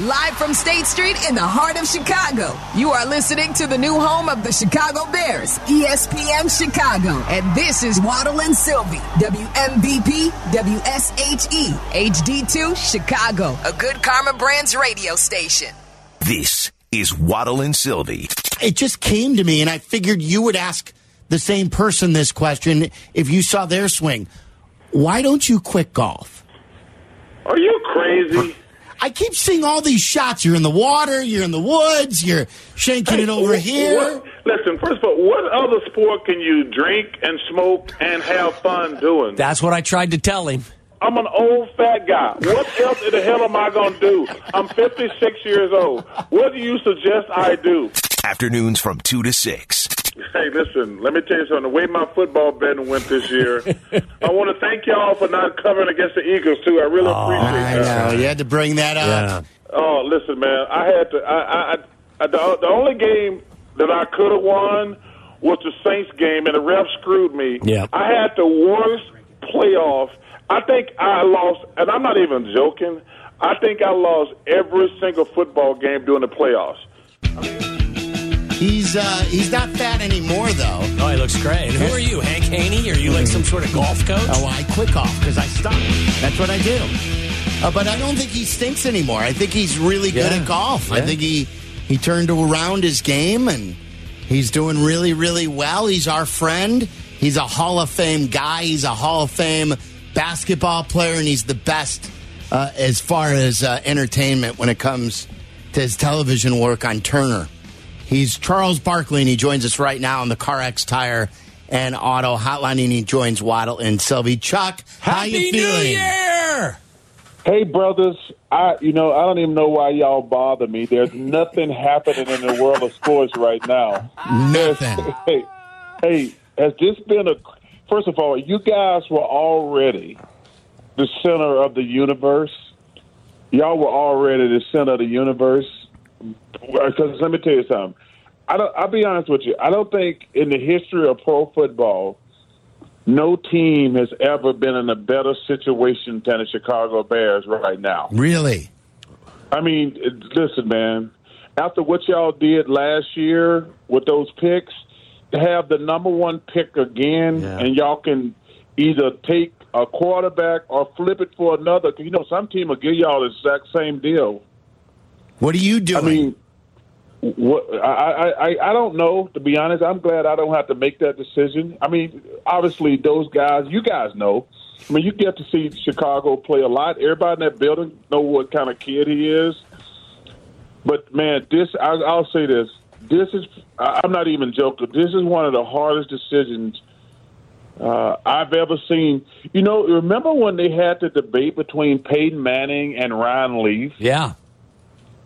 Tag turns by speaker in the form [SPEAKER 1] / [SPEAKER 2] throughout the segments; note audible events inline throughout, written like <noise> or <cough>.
[SPEAKER 1] Live from State Street in the heart of Chicago, you are listening to the new home of the Chicago Bears, ESPN Chicago. And this is Waddle and Silvy, WMVP, WSHE, HD2, Chicago, a good Karma Brands radio station.
[SPEAKER 2] This is Waddle and Silvy.
[SPEAKER 3] It just came to me, and I figured you would ask the same person this question if you saw their swing. Why don't you quit golf?
[SPEAKER 4] Are you crazy?
[SPEAKER 3] I keep seeing all these shots. You're in the water, you're in the woods, you're shanking it over
[SPEAKER 4] What-
[SPEAKER 3] here.
[SPEAKER 4] what- listen, first of all, what other sport can you drink and smoke and have fun doing?
[SPEAKER 5] That's what I tried to tell him.
[SPEAKER 4] I'm an old fat guy. What else in the hell am I going to do? I'm 56 years old. What do you suggest I do?
[SPEAKER 2] Afternoons from 2 to 6.
[SPEAKER 4] Hey, listen, let me tell you something. The way my football betting went this year, I want to thank y'all for not covering against the Eagles, too. I really oh, appreciate
[SPEAKER 3] I
[SPEAKER 4] that.
[SPEAKER 3] know. You had to bring that up.
[SPEAKER 4] Oh, listen, man. I had to. I, I, I the, the only game that I could have won was the Saints game, and the ref screwed me.
[SPEAKER 5] Yeah.
[SPEAKER 4] I had the worst playoff. I think I lost, and I'm not even joking. I think I lost every single football game during the playoffs.
[SPEAKER 3] He's uh, he's not fat anymore, though.
[SPEAKER 5] Oh, he looks great. And who are you, Hank Haney? Are you like some sort of golf coach?
[SPEAKER 3] Oh, I quit golf because I stopped. That's what I do. Uh, but I don't think he stinks anymore. I think he's really good
[SPEAKER 5] Yeah.
[SPEAKER 3] at golf. I
[SPEAKER 5] Yeah.
[SPEAKER 3] think he he turned around his game and he's doing really really well. He's our friend. He's a Hall of Fame guy. He's a Hall of Fame basketball player, and he's the best uh, as far as uh, entertainment when it comes to his television work on Turner. He's Charles Barkley, and he joins us right now on the CarX Tire and Auto Hotline, and he joins Waddle and Silvy. Chuck, how
[SPEAKER 5] Happy
[SPEAKER 3] you
[SPEAKER 5] New
[SPEAKER 3] feeling?
[SPEAKER 5] Year!
[SPEAKER 4] Hey, brothers. I, you know, I don't even know why y'all bother me. There's nothing happening in the world of sports right now.
[SPEAKER 3] Nothing. <laughs>
[SPEAKER 4] hey, hey, has this been a? First of all, you guys were already the center of the universe. Y'all were already the center of the universe. Because let me tell you something. I don't. I'll be honest with you. I don't think in the history of pro football, no team has ever been in a better situation than the Chicago Bears right now.
[SPEAKER 3] Really?
[SPEAKER 4] I mean, listen, man. After what y'all did last year with those picks, to have the number one pick again,
[SPEAKER 5] Yeah.
[SPEAKER 4] and y'all can either take a quarterback or flip it for another. You know, some team will give y'all the exact same deal.
[SPEAKER 3] What are you
[SPEAKER 4] I
[SPEAKER 3] doing?
[SPEAKER 4] mean, what I, I I don't know. To be honest, I'm glad I don't have to make that decision. I mean, obviously, those guys, you guys know. I mean, you get to see Chicago play a lot. Everybody in that building know what kind of kid he is. But man, this I, I'll say this: this is I'm not even joking. This is one of the hardest decisions uh, I've ever seen. You know, remember when they had the debate between Peyton Manning and Ryan Leaf?
[SPEAKER 5] Yeah.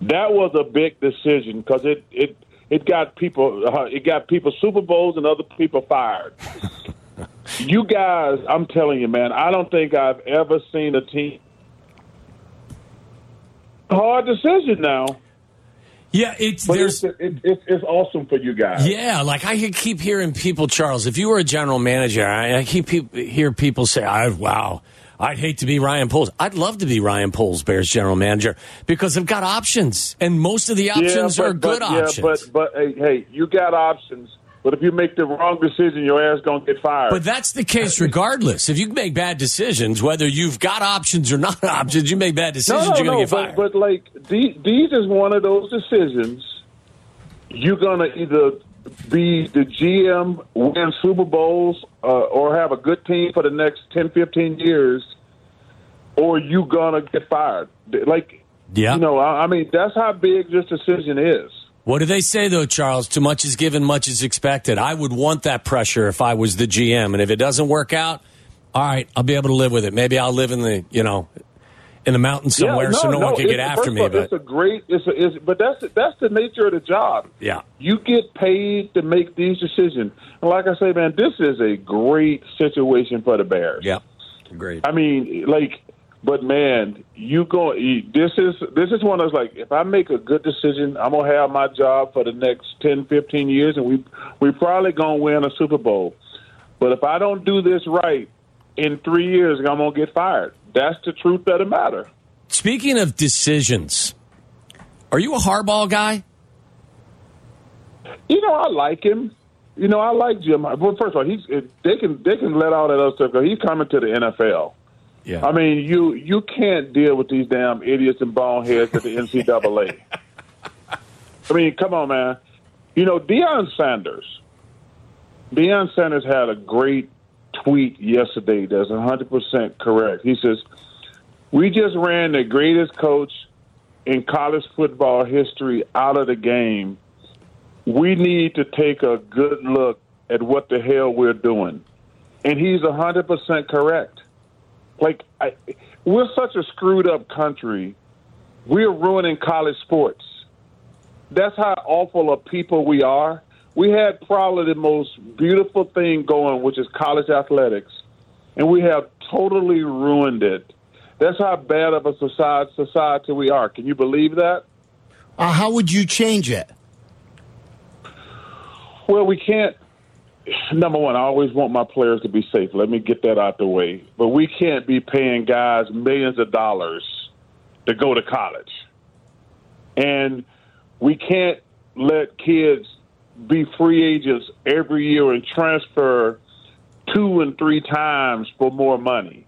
[SPEAKER 4] That was a big decision because it it it got people uh, it got people Super Bowls and other people fired. <laughs> you guys, I'm telling you, man, I don't think I've ever seen a team hard decision now.
[SPEAKER 5] Yeah, it's
[SPEAKER 4] But
[SPEAKER 5] there's
[SPEAKER 4] it's, it, it's it's awesome for you guys.
[SPEAKER 5] Yeah, like I keep hearing people, Charles. If you were a general manager, I, I keep hear people say, I, "Wow, I'd hate to be Ryan Poles. I'd love to be Ryan Poles, Bears general manager, because they've got options, and most of the options
[SPEAKER 4] but-
[SPEAKER 5] are good
[SPEAKER 4] but, yeah,
[SPEAKER 5] options."
[SPEAKER 4] but but hey, hey, you got options. But if you make the wrong decision, your ass gonna get fired.
[SPEAKER 5] But that's the case <laughs> regardless. If you make bad decisions, whether you've got options or not <laughs> options, you make bad decisions,
[SPEAKER 4] no,
[SPEAKER 5] you're going to
[SPEAKER 4] no,
[SPEAKER 5] get fired.
[SPEAKER 4] but, but like these, these is one of those decisions. You're gonna either be the GM, win Super Bowls, uh, or have a good team for the next 10, 15 years, or you gonna get fired. Like,
[SPEAKER 5] Yeah.
[SPEAKER 4] you know, I, I mean, that's how big this decision is.
[SPEAKER 5] What do they say though, Charles? Too much is given, much is expected. I would want that pressure if I was the GM, and if it doesn't work out, all right, I'll be able to live with it. Maybe I'll live in the you know in the mountains somewhere,
[SPEAKER 4] yeah,
[SPEAKER 5] so no, one can get after me.
[SPEAKER 4] all,
[SPEAKER 5] But
[SPEAKER 4] it's a great, it's a, it's, but that's that's the nature of the job.
[SPEAKER 5] yeah,
[SPEAKER 4] You get paid to make these decisions, and like I say, man, this is a great situation for the Bears.
[SPEAKER 5] yeah, great.
[SPEAKER 4] I mean, like, but man, you go. This is this is one of those like, if I make a good decision, I'm gonna have my job for the next 10, 15 years, and we we probably gonna win a Super Bowl. But if I don't do this right in three years, I'm gonna get fired. That's the truth of the matter.
[SPEAKER 5] Speaking of decisions, Are you a Harbaugh guy?
[SPEAKER 4] You know, I like him. You know, I like Jim. Well, first of all, he's they can they can let all that other stuff go. He's coming to the NFL.
[SPEAKER 5] Yeah.
[SPEAKER 4] I mean, you you can't deal with these damn idiots and boneheads at the <laughs> NCAA. I mean, come on, man. You know, Deion Sanders. Deion Sanders had a great tweet yesterday that's 100% correct. He says, We just ran the greatest coach in college football history out of the game. We need to take a good look at what the hell we're doing. And he's 100% correct. Like, I, we're such a screwed up country. We're ruining college sports. That's how awful of people we are. We had probably the most beautiful thing going, which is college athletics, and we have totally ruined it. That's how bad of a society, society we are. Can you believe that?
[SPEAKER 3] Uh, how would you change it?
[SPEAKER 4] Well, we can't. Number one, I always want my players to be safe. Let me get that out the way. But we can't be paying guys millions of dollars to go to college. And we can't let kids be free agents every year and transfer two and three times for more money.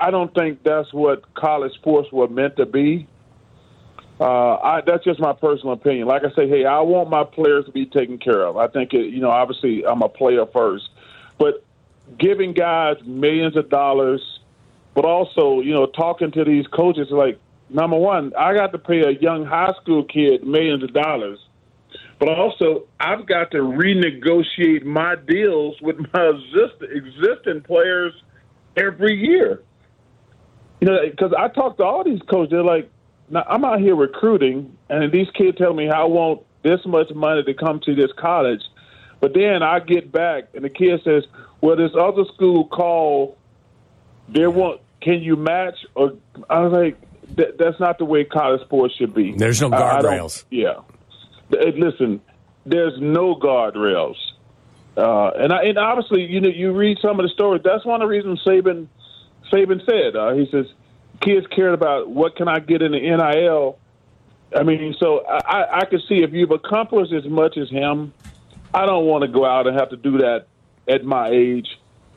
[SPEAKER 4] I don't think that's what college sports were meant to be. Uh, I, that's just my personal opinion. Like I say, hey, I want my players to be taken care of. I think, it, you know, obviously I'm a player first, but giving guys millions of dollars, but also, you know, talking to these coaches like, number one, I got to pay a young high school kid millions of dollars, but also I've got to renegotiate my deals with my <laughs> exist- existing players every year. You know, because I talk to all these coaches, they're like, now I'm out here recruiting, and these kids tell me how I want this much money to come to this college, but then I get back and the kid says, "Well, this other school called. They want. Can you match?" Or I was like, that, "That's not the way college sports should be."
[SPEAKER 5] There's no
[SPEAKER 4] I- I don't-
[SPEAKER 5] guardrails.
[SPEAKER 4] yeah. Uh, Listen, there's no guardrails. Uh, and I, and obviously, you know, you read some of the stories. That's one of the reasons Saban Saban said uh, he says kids cared about what can I get in the NIL. I mean, so I, I, could see if you've accomplished as much as him, I don't want to go out and have to do that at my age.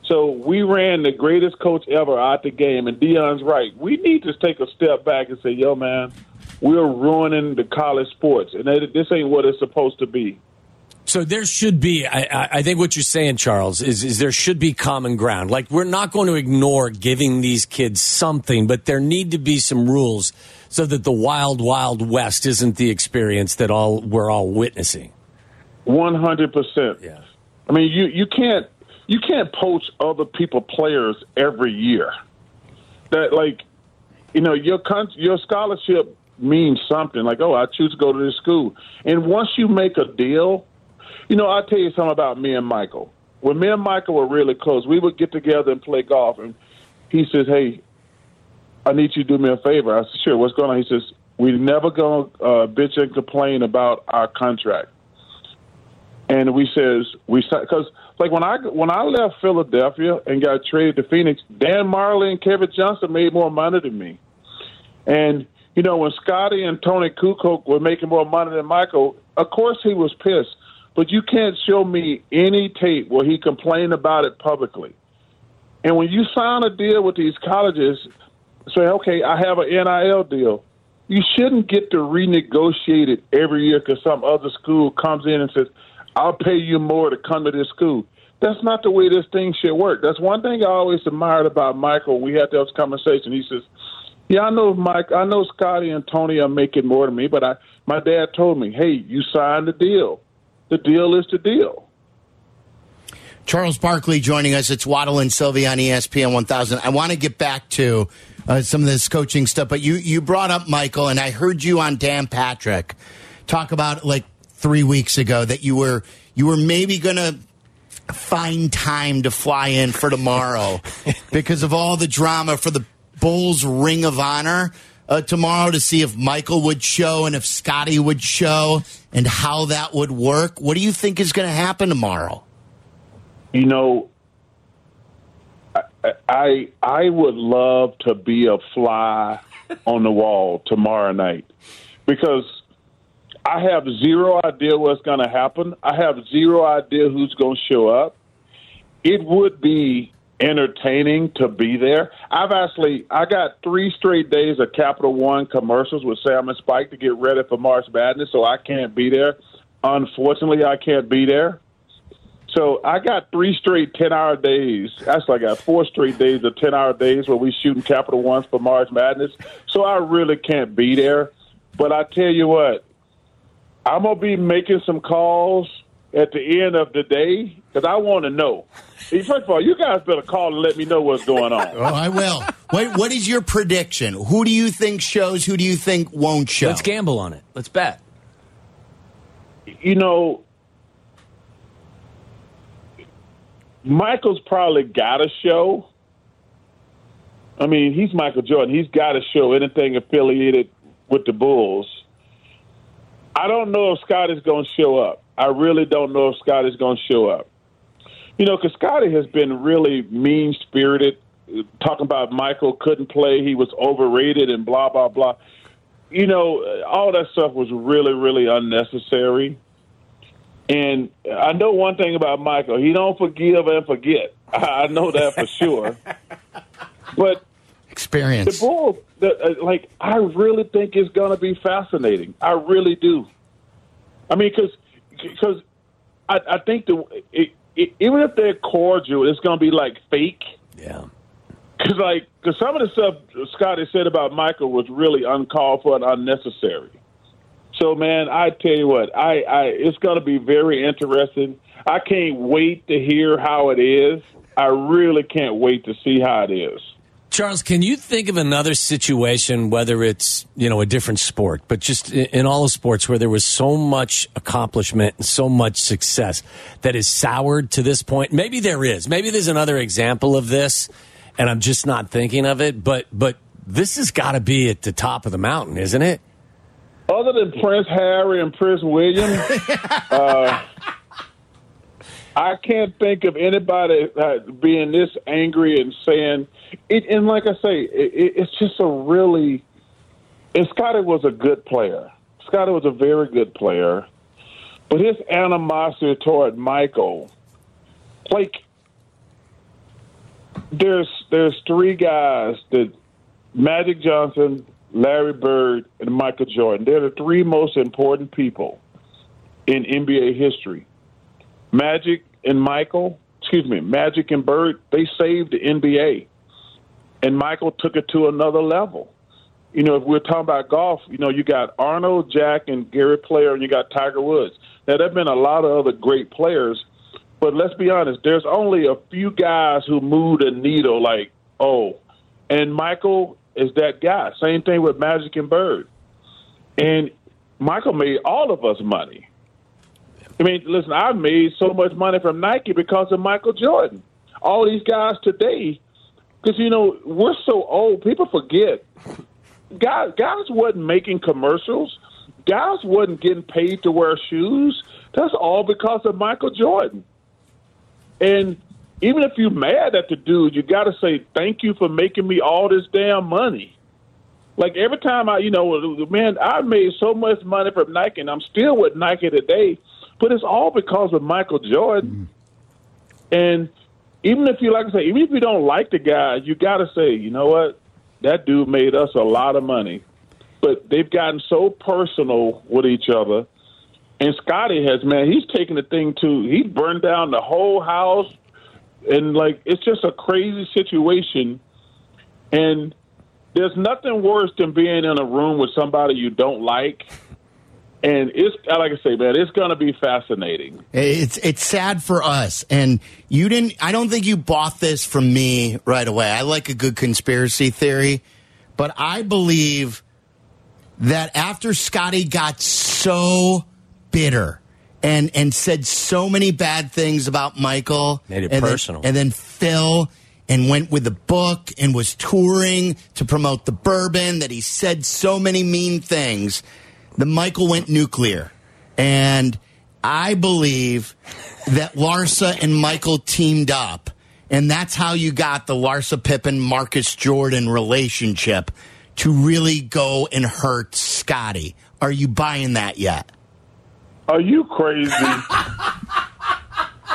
[SPEAKER 4] So we ran the greatest coach ever out the game, and Deion's right. We need to take a step back and say, "Yo, man, we're ruining the college sports, and that- this ain't what it's supposed to be."
[SPEAKER 5] So there should be. I, I- I think what you're saying, Charles, is, is there should be common ground. Like we're not going to ignore giving these kids something, but there need to be some rules so that the wild, wild west isn't the experience that all we're all witnessing.
[SPEAKER 4] One hundred percent.
[SPEAKER 5] Yeah.
[SPEAKER 4] I mean, you you can't you can't poach other people players every year. That like, you know, your con- your scholarship means something. Like, oh, I choose to go to this school, and once you make a deal, you know, I'll tell you something about me and Michael. When me and Michael were really close, we would get together and play golf, and he says, "Hey, I need you to do me a favor." I said, "Sure, what's going on?" He says, "We never gonna uh, bitch and complain about our contract." and we says we because like when I when I left Philadelphia and got traded to Phoenix, Dan Majerle and Kevin Johnson made more money than me, and you know when Scottie and Toni Kukoc were making more money than Michael, of course he was pissed. But you can't show me any tape where he complained about it publicly. And when you sign a deal with these colleges, say, okay, I have an NIL deal. You shouldn't get to renegotiate it every year because some other school comes in and says, I'll pay you more to come to this school. That's not the way this thing should work. That's one thing I always admired about Michael. We had this conversation. He says, "Yeah, I know Mike. I know Scottie and Toni are making more than me, but I, my dad told me, hey, you signed the deal. The deal is the deal."
[SPEAKER 3] Charles Barkley joining us. It's Waddle and Silvy on ESPN 1000. I want to get back to uh, some of this coaching stuff, but you, you brought up Michael, and I heard you on Dan Patrick talk about like three weeks ago that you were you were maybe going to find time to fly in for tomorrow <laughs> because of all the drama for the Bulls Ring of Honor uh, tomorrow to see if Michael would show and if Scottie would show and how that would work. What do you think is going to happen tomorrow?
[SPEAKER 4] You know, I, I I would love to be a fly on the wall tomorrow night because I have zero idea what's going to happen. I have zero idea who's going to show up. It would be entertaining to be there. I've actually I got three straight days of Capital One commercials with Sam and Spike to get ready for March Madness, so I can't be there. Unfortunately, I can't be there. So I got three straight ten hour days. Actually, I got four straight days of ten hour days where we shooting Capital Ones for March Madness. So I really can't be there. But I tell you what, I'm gonna be making some calls at the end of the day because I want to know. First of all, you guys better call and let me know what's going on.
[SPEAKER 3] Oh, I will. Wait, what is your prediction? Who do you think shows? Who do you think won't show?
[SPEAKER 5] Let's gamble on it. Let's bet.
[SPEAKER 4] You know, Michael's probably got a show. I mean, he's Michael Jordan. He's got to show anything affiliated with the Bulls. I don't know if Scott is going to show up. I really don't know if Scott is going to show up. You know, because Scottie has been really mean spirited, talking about Michael couldn't play, he was overrated, and blah blah blah. You know, all that stuff was really, really unnecessary. And I know one thing about Michael: he don't forgive and forget. I know that for sure. <laughs> But
[SPEAKER 3] experience.
[SPEAKER 4] The Bulls, the, uh, like, I really think it's going to be fascinating. I really do. I mean, because because I, I think the it, it, even if they're cordial, it's going to be like fake.
[SPEAKER 5] Yeah.
[SPEAKER 4] Because like, because some of the stuff Scottie said about Michael was really uncalled for and unnecessary. So man, I tell you what, I, I it's going to be very interesting. I can't wait to hear how it is. I really can't wait to see how it is.
[SPEAKER 5] Charles, can you think of another situation, whether it's you know a different sport, but just in all the sports where there was so much accomplishment and so much success that is soured to this point? Maybe there is. Maybe there's another example of this, and I'm just not thinking of it. But but this has got to be at the top of the mountain, isn't it?
[SPEAKER 4] Other than Prince Harry and Prince William, <laughs> uh, I can't think of anybody uh, being this angry and saying it. And like I say, it, it's just a really. And Scottie was a good player. Scottie was a very good player, but his animosity toward Michael, like, there's there's three guys that Magic Johnson, Larry Bird, and Michael Jordan. They're the three most important people in NBA history. Magic and Michael, excuse me, Magic and Bird, they saved the NBA. And Michael took it to another level. You know, if we're talking about golf, you know, you got Arnold, Jack, and Gary Player, and you got Tiger Woods. Now, there have been a lot of other great players, but let's be honest, there's only a few guys who moved a needle like, oh, and Michael is that guy. Same thing with Magic and Bird. And Michael made all of us money. I mean, listen, I've made so much money from Nike because of Michael Jordan. All these guys today, because, you know, we're so old, people forget. Guys, guys wasn't making commercials. Guys wasn't getting paid to wear shoes. That's all because of Michael Jordan. And even if you're mad at the dude, you got to say thank you for making me all this damn money. Like every time I, you know, man, I made so much money from Nike, and I'm still with Nike today but it's all because of Michael Jordan. And even if you like to say, even if you don't like the guy, you got to say, you know what, that dude made us a lot of money. But they've gotten so personal with each other. And Scottie has, man, he's taken the thing to, he burned down the whole house. And like, it's just a crazy situation. And there's nothing worse than being in a room with somebody you don't like and it's like I say, man, it's going to be fascinating.
[SPEAKER 3] It's it's sad for us, and you didn't. I don't think you bought this from me right away. I like a good conspiracy theory, but I believe that after Scottie got so bitter and and said so many bad things about Michael,
[SPEAKER 5] made it
[SPEAKER 3] and
[SPEAKER 5] personal,
[SPEAKER 3] then, and then Phil. And went with the book and was touring to promote the bourbon. That he said so many mean things the Michael went nuclear. And I believe that Larsa and Michael teamed up. And that's how you got the Larsa Pippen Marcus Jordan relationship to really go and hurt Scottie. Are you buying that yet?
[SPEAKER 4] Are you crazy? <laughs>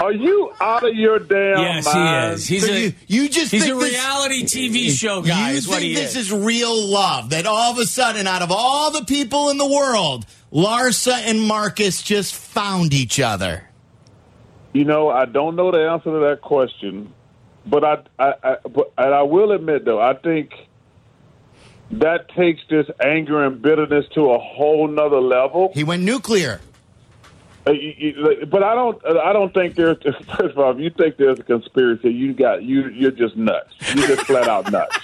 [SPEAKER 4] Are you out of your damn
[SPEAKER 5] Yes,
[SPEAKER 4] mind?
[SPEAKER 5] he is. He's
[SPEAKER 3] So
[SPEAKER 5] a
[SPEAKER 3] you- you just
[SPEAKER 5] he's
[SPEAKER 3] think
[SPEAKER 5] a
[SPEAKER 3] this-
[SPEAKER 5] reality TV show guy.
[SPEAKER 3] you
[SPEAKER 5] is what
[SPEAKER 3] think
[SPEAKER 5] he
[SPEAKER 3] this
[SPEAKER 5] is.
[SPEAKER 3] is real love? That all of a sudden, out of all the people in the world, Larsa and Marcus just found each other.
[SPEAKER 4] You know, I don't know the answer to that question, but I, I, I but, and I will admit though, I think that takes this anger and bitterness to a whole nother level.
[SPEAKER 3] He went nuclear.
[SPEAKER 4] Uh, you- you- But I don't, I don't think there's. <laughs> First of all, if you think there's a conspiracy, you got you, you're just nuts. You're just flat out nuts.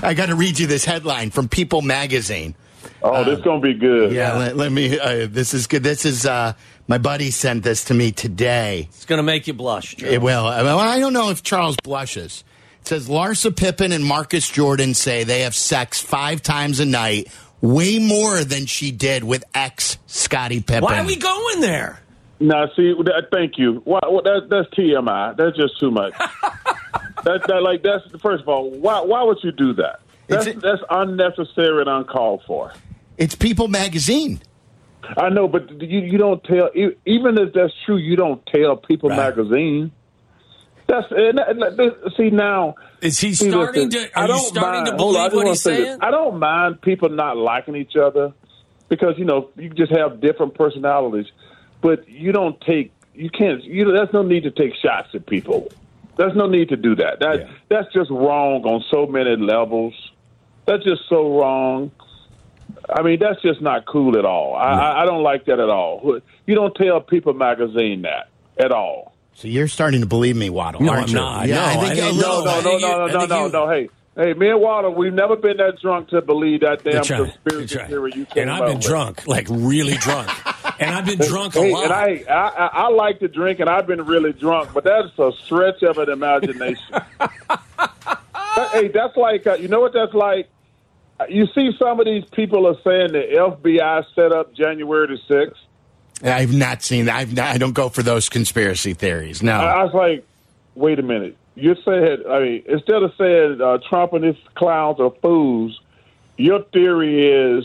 [SPEAKER 3] I got to read you this headline from People Magazine.
[SPEAKER 4] Oh, this gonna be good.
[SPEAKER 3] Yeah, let, let me. Uh, this is good. This is uh, my buddy sent this to me today.
[SPEAKER 5] It's going to make you blush. Joe.
[SPEAKER 3] It will. I, well, I don't know if Charles blushes. It says Larsa Pippen and Marcus Jordan say they have sex five times a night, way more than she did with ex Scottie Pippen.
[SPEAKER 5] Why are we going there?
[SPEAKER 4] Now, see, that, thank you. Why, well, that, that's TMI. That's just too much. <laughs> that, that, like, that's first of all, why, why would you do that? That's,
[SPEAKER 3] It's a-
[SPEAKER 4] that's unnecessary and uncalled for.
[SPEAKER 3] It's People Magazine.
[SPEAKER 4] I know, but you you don't tell. e- Even if that's true, you don't tell People
[SPEAKER 5] Right.
[SPEAKER 4] Magazine. That's and, and see now.
[SPEAKER 5] Is he starting
[SPEAKER 4] listen,
[SPEAKER 5] to? Are
[SPEAKER 4] I
[SPEAKER 5] you starting
[SPEAKER 4] mind-
[SPEAKER 5] to
[SPEAKER 4] hold on,
[SPEAKER 5] believe what he's
[SPEAKER 4] this.
[SPEAKER 5] saying?
[SPEAKER 4] I don't mind people not liking each other because you know you just have different personalities, but you don't take you can't you. There's no need to take shots at people. There's no need to do that. That
[SPEAKER 5] Yeah.
[SPEAKER 4] that's just wrong on so many levels. That's just so wrong. I mean, that's just not cool at all. I, I, I don't like that at all. You don't tell People Magazine that at all.
[SPEAKER 3] So you're starting to believe me, Waddle.
[SPEAKER 5] No,
[SPEAKER 3] aren't
[SPEAKER 5] I'm
[SPEAKER 3] you?
[SPEAKER 5] not.
[SPEAKER 3] Yeah,
[SPEAKER 5] No,
[SPEAKER 3] I think
[SPEAKER 5] I
[SPEAKER 3] a
[SPEAKER 5] think-
[SPEAKER 3] little.
[SPEAKER 4] No, no, no, no, no, no, no. Hey, hey, me and Waddle, we've never been that drunk to believe that damn
[SPEAKER 5] That's right.
[SPEAKER 4] conspiracy
[SPEAKER 5] That's right.
[SPEAKER 4] theory you came
[SPEAKER 5] And I've
[SPEAKER 4] up
[SPEAKER 5] been
[SPEAKER 4] with.
[SPEAKER 5] drunk, like really drunk, <laughs> and I've been drunk a
[SPEAKER 4] Hey,
[SPEAKER 5] lot.
[SPEAKER 4] and I, I, I, I like to drink, and I've been really drunk, but that's a stretch of an imagination. <laughs> That- hey, that's like, uh, you know what that's like? Uh, You see, some of these people are saying the FBI set up January the sixth.
[SPEAKER 3] I've not seen that. I've not, I don't go for those conspiracy theories. No.
[SPEAKER 4] I, I was like, wait a minute. You said, I mean, instead of saying uh, Trump and his clowns are fools, your theory is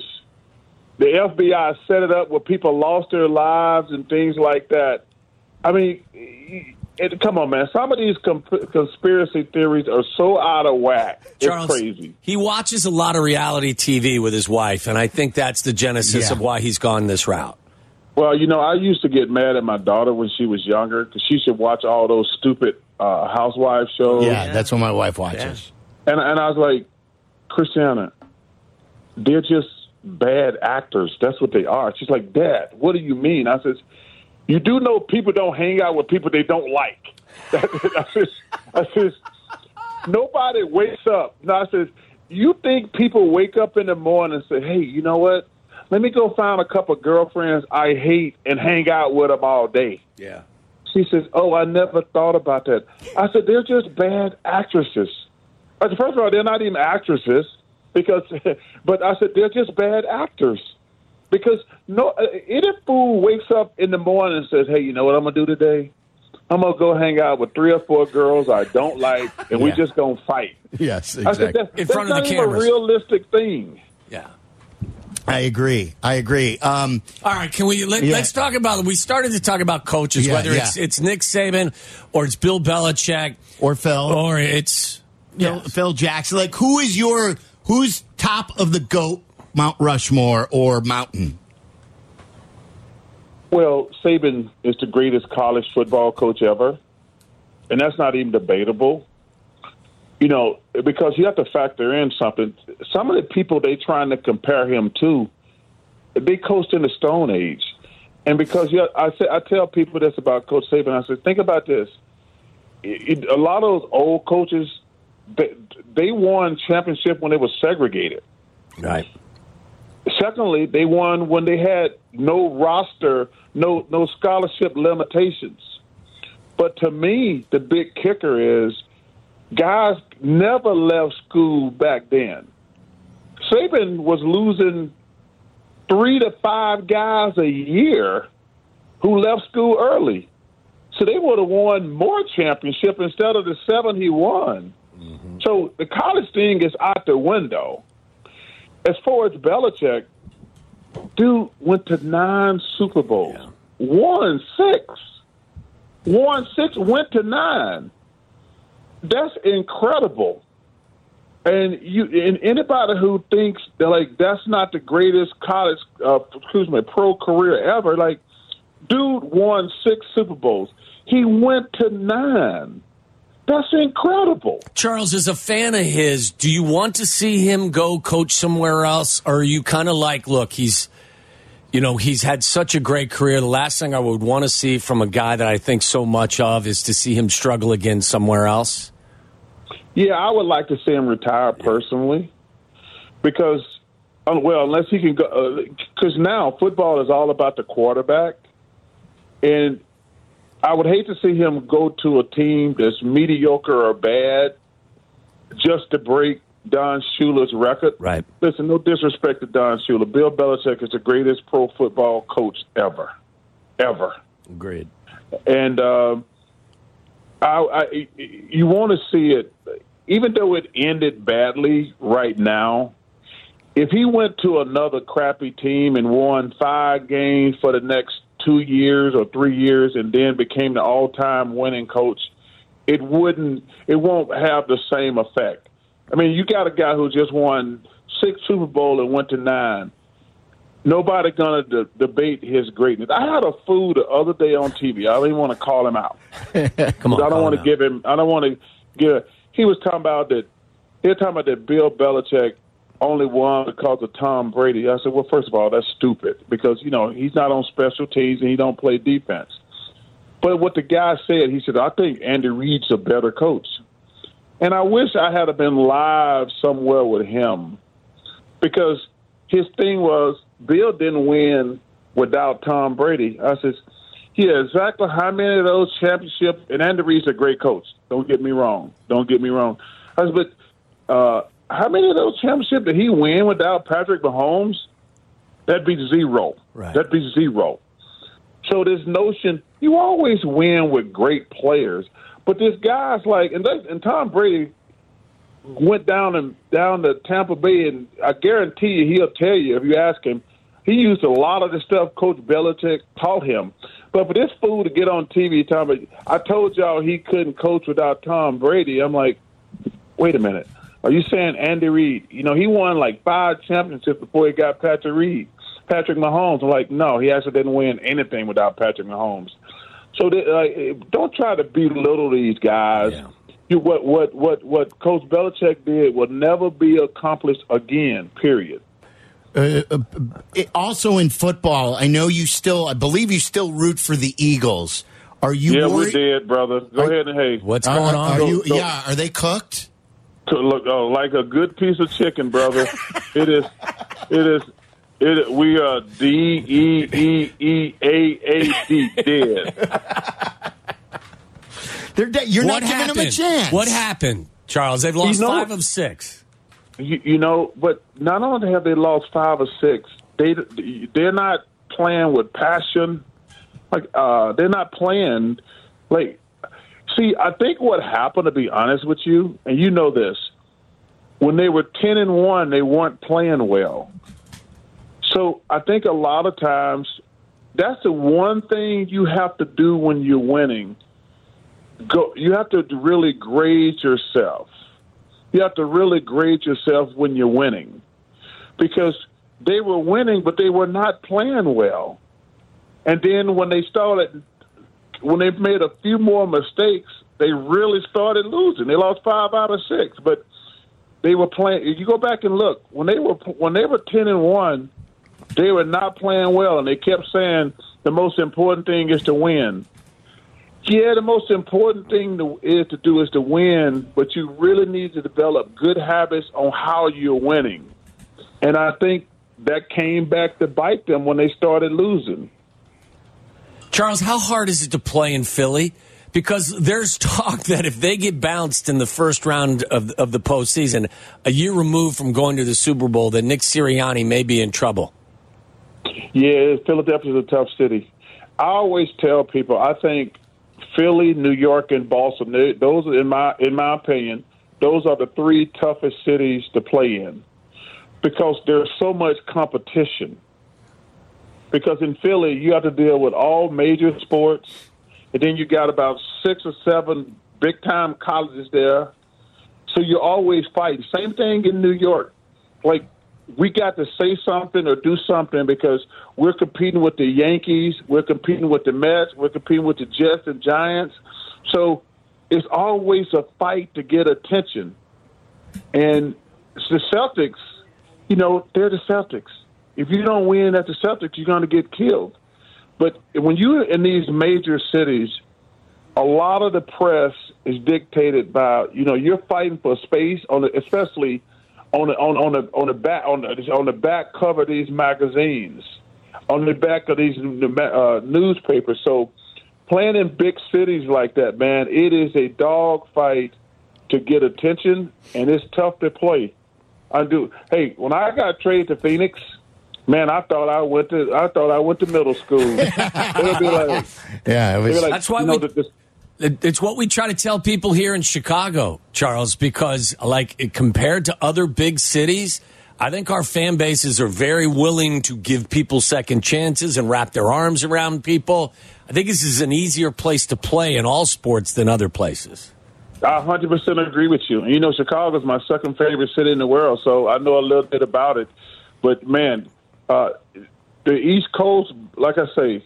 [SPEAKER 4] the FBI set it up where people lost their lives and things like that. I mean, it, come on, man. Some of these com- conspiracy theories are so out of whack. It's
[SPEAKER 5] Charles,
[SPEAKER 4] crazy.
[SPEAKER 5] he watches a lot of reality TV with his wife, and I think that's the genesis
[SPEAKER 3] Yeah.
[SPEAKER 5] of why he's gone this route.
[SPEAKER 4] Well, you know, I used to get mad at my daughter when she was younger because she should watch all those stupid uh, housewife shows.
[SPEAKER 3] yeah, that's what my wife watches.
[SPEAKER 4] And and I was like, Christiana, they're just bad actors. That's what they are. She's like, Dad, what do you mean? I says, you do know people don't hang out with people they don't like. <laughs> I says, I says, nobody wakes up. No, I says, you think people wake up in the morning and say, hey, you know what? Let me go find a couple girlfriends I hate and hang out with them all day.
[SPEAKER 5] Yeah.
[SPEAKER 4] She says, "Oh, I never thought about that." I said, "They're just bad actresses." I said, First of all, they're not even actresses because, <laughs> but I said they're just bad actors because no, uh, any fool wakes up in the morning and says, "Hey, you know what I'm gonna do today? I'm gonna go hang out with three or four girls I don't like, and we
[SPEAKER 3] Yeah.
[SPEAKER 4] just gonna fight."
[SPEAKER 3] Yes,
[SPEAKER 4] I said,
[SPEAKER 3] exactly.
[SPEAKER 4] "That's,
[SPEAKER 5] In front of
[SPEAKER 4] not
[SPEAKER 5] the
[SPEAKER 4] even a realistic thing."
[SPEAKER 5] Yeah.
[SPEAKER 3] I agree. I agree. Um,
[SPEAKER 5] All right, can we let,
[SPEAKER 3] Yeah.
[SPEAKER 5] us talk about? We started to talk about coaches,
[SPEAKER 3] Yeah,
[SPEAKER 5] whether
[SPEAKER 3] yeah.
[SPEAKER 5] it's it's Nick Saban or it's Bill Belichick
[SPEAKER 3] or Phil.
[SPEAKER 5] or it's
[SPEAKER 3] Phil, Phil Jackson. Like, who is your who's top of the goat Mount Rushmore or mountain?
[SPEAKER 4] Well, Saban is the greatest college football coach ever, and that's not even debatable. You know, because you have to factor in something. Some of the people they trying to compare him to, they coached in the Stone Age, and because you, I say, I tell people this about Coach Saban. I said, think about this. It, a lot of those old coaches, they, they won championship when they were segregated.
[SPEAKER 5] right.
[SPEAKER 4] Secondly, they won when they had no roster, no no scholarship limitations. But to me, the big kicker is guys never left school back then. Saban was losing three to five guys a year who left school early. So they would have won more championship instead of the seven he won. Mm-hmm. So the college thing is out the window. as far as Belichick, dude went to nine Super Bowls, yeah. won six, won six, went to nine. That's incredible. And you and anybody who thinks that like that's not the greatest college, uh, excuse me, pro career ever, like, dude won six Super Bowls. He went to nine. That's incredible.
[SPEAKER 5] Charles, is a fan of his, do you want to see him go coach somewhere else? Or are you kind of like, look, he's, you know, he's had such a great career. The last thing I would want to see from a guy that I think so much of is to see him struggle again somewhere else?
[SPEAKER 4] Yeah, I would like to see him retire personally because, well, unless he can go, because uh, now football is all about the quarterback. And I would hate to see him go to a team that's mediocre or bad just to break Don Shula's record.
[SPEAKER 5] Right.
[SPEAKER 4] Listen, no disrespect to Don Shula. Bill Belichick is the greatest pro football coach ever, ever.
[SPEAKER 5] Agreed.
[SPEAKER 4] And uh, I, I, you want to see it, even though it ended badly right now. If he went to another crappy team and won five games for the next two years or three years and then became the all time winning coach, it wouldn't it won't have the same effect. I mean, you got a guy who just won six Super Bowl and went to nine. Nobody gonna de- debate his greatness. I had a fool the other day on TV. I don't even want to call him out. <laughs>
[SPEAKER 5] Come on,
[SPEAKER 4] I don't want to give him. I don't want to give. He was talking about that. He was talking about that Bill Belichick only won because of Tom Brady. I said, well, first of all, that's stupid because you know he's not on special teams and he don't play defense. But what the guy said, he said, I think Andy Reid's a better coach. And I wish I had been live somewhere with him because his thing was Bill didn't win without Tom Brady. I said, yeah, exactly how many of those championships? And Andy Reid's a great coach. Don't get me wrong. Don't get me wrong. I said, but uh, how many of those championships did he win without Patrick Mahomes? That'd be zero.
[SPEAKER 5] Right.
[SPEAKER 4] That'd be zero. So this notion, you always win with great players, but this guy's like, and, they, and Tom Brady went down and down to Tampa Bay, and I guarantee you, he'll tell you if you ask him, he used a lot of the stuff Coach Belichick taught him. But for this fool to get on TV about, I told y'all he couldn't coach without Tom Brady. I'm like, wait a minute. Are you saying Andy Reid? You know, he won like five championships before he got Patrick Reid, Patrick Mahomes. I'm like, no, he actually didn't win anything without Patrick Mahomes. So they, like, don't try to belittle these guys. Yeah. You, what what what what Coach Belichick did will never be accomplished again. Period.
[SPEAKER 3] Uh, uh, also in football, I know you still. I believe you still root for the Eagles. Are you?
[SPEAKER 4] Yeah,
[SPEAKER 3] worried?
[SPEAKER 4] we did, brother. Go are, ahead and hey,
[SPEAKER 5] what's going on?
[SPEAKER 3] Are you, yeah, are they cooked?
[SPEAKER 4] to look oh, like a good piece of chicken, brother. <laughs> it is, it is, it. We are D E E E A A D dead.
[SPEAKER 3] They're dead. You're
[SPEAKER 5] what
[SPEAKER 3] not
[SPEAKER 5] happened?
[SPEAKER 3] giving them a chance.
[SPEAKER 5] What happened, Charles? They've lost
[SPEAKER 4] you know,
[SPEAKER 5] five of six.
[SPEAKER 4] You, you know, but not only have they lost five or six, they they're not playing with passion. Like uh, they're not playing like See, I think what happened, to be honest with you, and you know this, when they were ten and one, they weren't playing well. So I think a lot of times that's the one thing you have to do when you're winning. Go, you have to really grade yourself. You have to really grade yourself when you're winning, because they were winning, but they were not playing well. And then when they started when they made a few more mistakes, they really started losing. They lost five out of six, but they were playing. If you go back and look, when they were when they were ten and one, they were not playing well, and they kept saying the most important thing is to win. Yeah, the most important thing to, is to do is to win, but you really need to develop good habits on how you're winning. And I think that came back to bite them when they started losing.
[SPEAKER 5] Charles, how hard is it to play in Philly? Because there's <laughs> talk that if they get bounced in the first round of, of the postseason, a year removed from going to the Super Bowl, that Nick Sirianni may be in trouble.
[SPEAKER 4] Yeah, Philadelphia's a tough city. I always tell people I think Philly, New York, and Boston. Those, in my in my opinion, those are the three toughest cities to play in. because there's so much competition. Because in Philly, you have to deal with all major sports, and then you got about six or seven big time colleges there. So you're always fighting. Same thing in New York. Like we got to say something or do something because we're competing with the Yankees, we're competing with the Mets, we're competing with the Jets and Giants. So it's always a fight to get attention. And the Celtics, you know, they're the Celtics. If you don't win at the Celtics, you're going to get killed. But when you're in these major cities, a lot of the press is dictated by, you know, you're fighting for space on the, especially on the on on the on the back on the on the back cover of these magazines, on the back of these uh, newspapers. So playing in big cities like that, man, it is a dog fight to get attention, and it's tough to play. I do. Hey, when I got traded to Phoenix, man, I thought I went to I thought I went to middle school. <laughs> It'll be like,
[SPEAKER 3] yeah, it was,
[SPEAKER 4] like,
[SPEAKER 5] That's why
[SPEAKER 4] you know,
[SPEAKER 5] we-
[SPEAKER 4] the, the,
[SPEAKER 5] It's what we try to tell people here in Chicago, Charles, because like compared to other big cities, I think our fan bases are very willing to give people second chances and wrap their arms around people. I think this is an easier place to play in all sports than other places.
[SPEAKER 4] I 100% agree with you. You know, Chicago is my second favorite city in the world, so I know a little bit about it. But man, uh, the East Coast, like I say,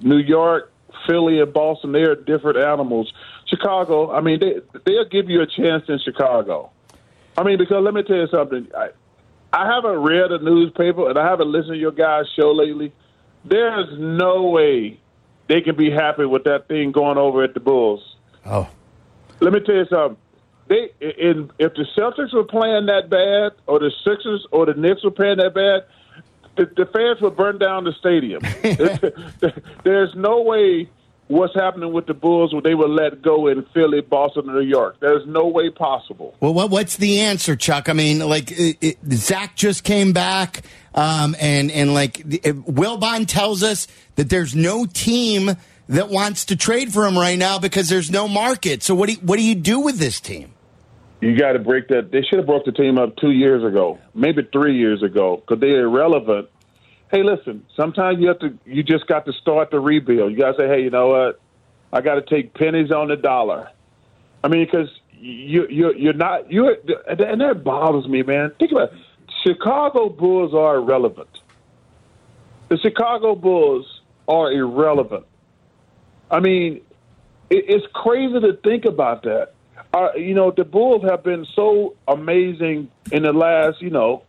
[SPEAKER 4] New York, Philly, and Boston, they are different animals. Chicago, I mean, they they'll give you a chance in Chicago. I mean, because let me tell you something. I, I haven't read a newspaper and I haven't listened to your guys' show lately. There's no way they can be happy with that thing going over at the Bulls.
[SPEAKER 3] oh,
[SPEAKER 4] Let me tell you something. They in if the Celtics were playing that bad, or the Sixers or the Knicks were playing that bad, the, the fans would burn down the stadium. <laughs> <laughs> There's no way what's happening with the Bulls when they were let go in Philly, Boston, New York. There's no way possible.
[SPEAKER 3] Well, what, what's the answer, Chuck? I mean, like it, it, Zach just came back, um, and and like it, Wilbon tells us that there's no team that wants to trade for him right now because there's no market. So what do you, what do you do with this team?
[SPEAKER 4] You got to break that. They should have broke the team up two years ago, maybe three years ago, because they're irrelevant. Hey, listen. Sometimes you have to. You just got to start the rebuild. You got to say, hey, you know what? I got to take pennies on the dollar. I mean, because you you you're not you and that bothers me, man. Think about it. Chicago Bulls are irrelevant. The Chicago Bulls are irrelevant. I mean, it, it's crazy to think about that. You know, the Bulls have been so amazing in the last, you know,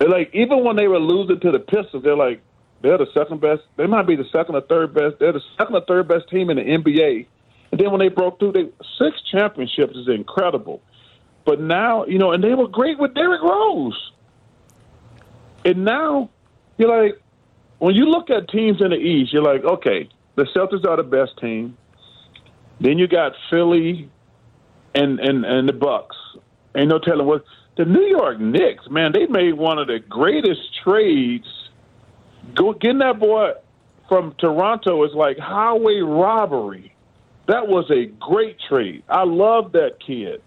[SPEAKER 4] like even when they were losing to the Pistons, they're like they're the second best. They might be the second or third best. They're the second or third best team in the NBA. And then when they broke through, they six championships is incredible. But now, you know, and they were great with Derrick Rose. And now, you're like, when you look at teams in the East, you're like, okay, the Celtics are the best team. Then you got Philly and and and the Bucks. Ain't no telling what the New York Knicks, man, they made one of the greatest trades. Go getting that boy from Toronto is like highway robbery. That was a great trade. I love that kid.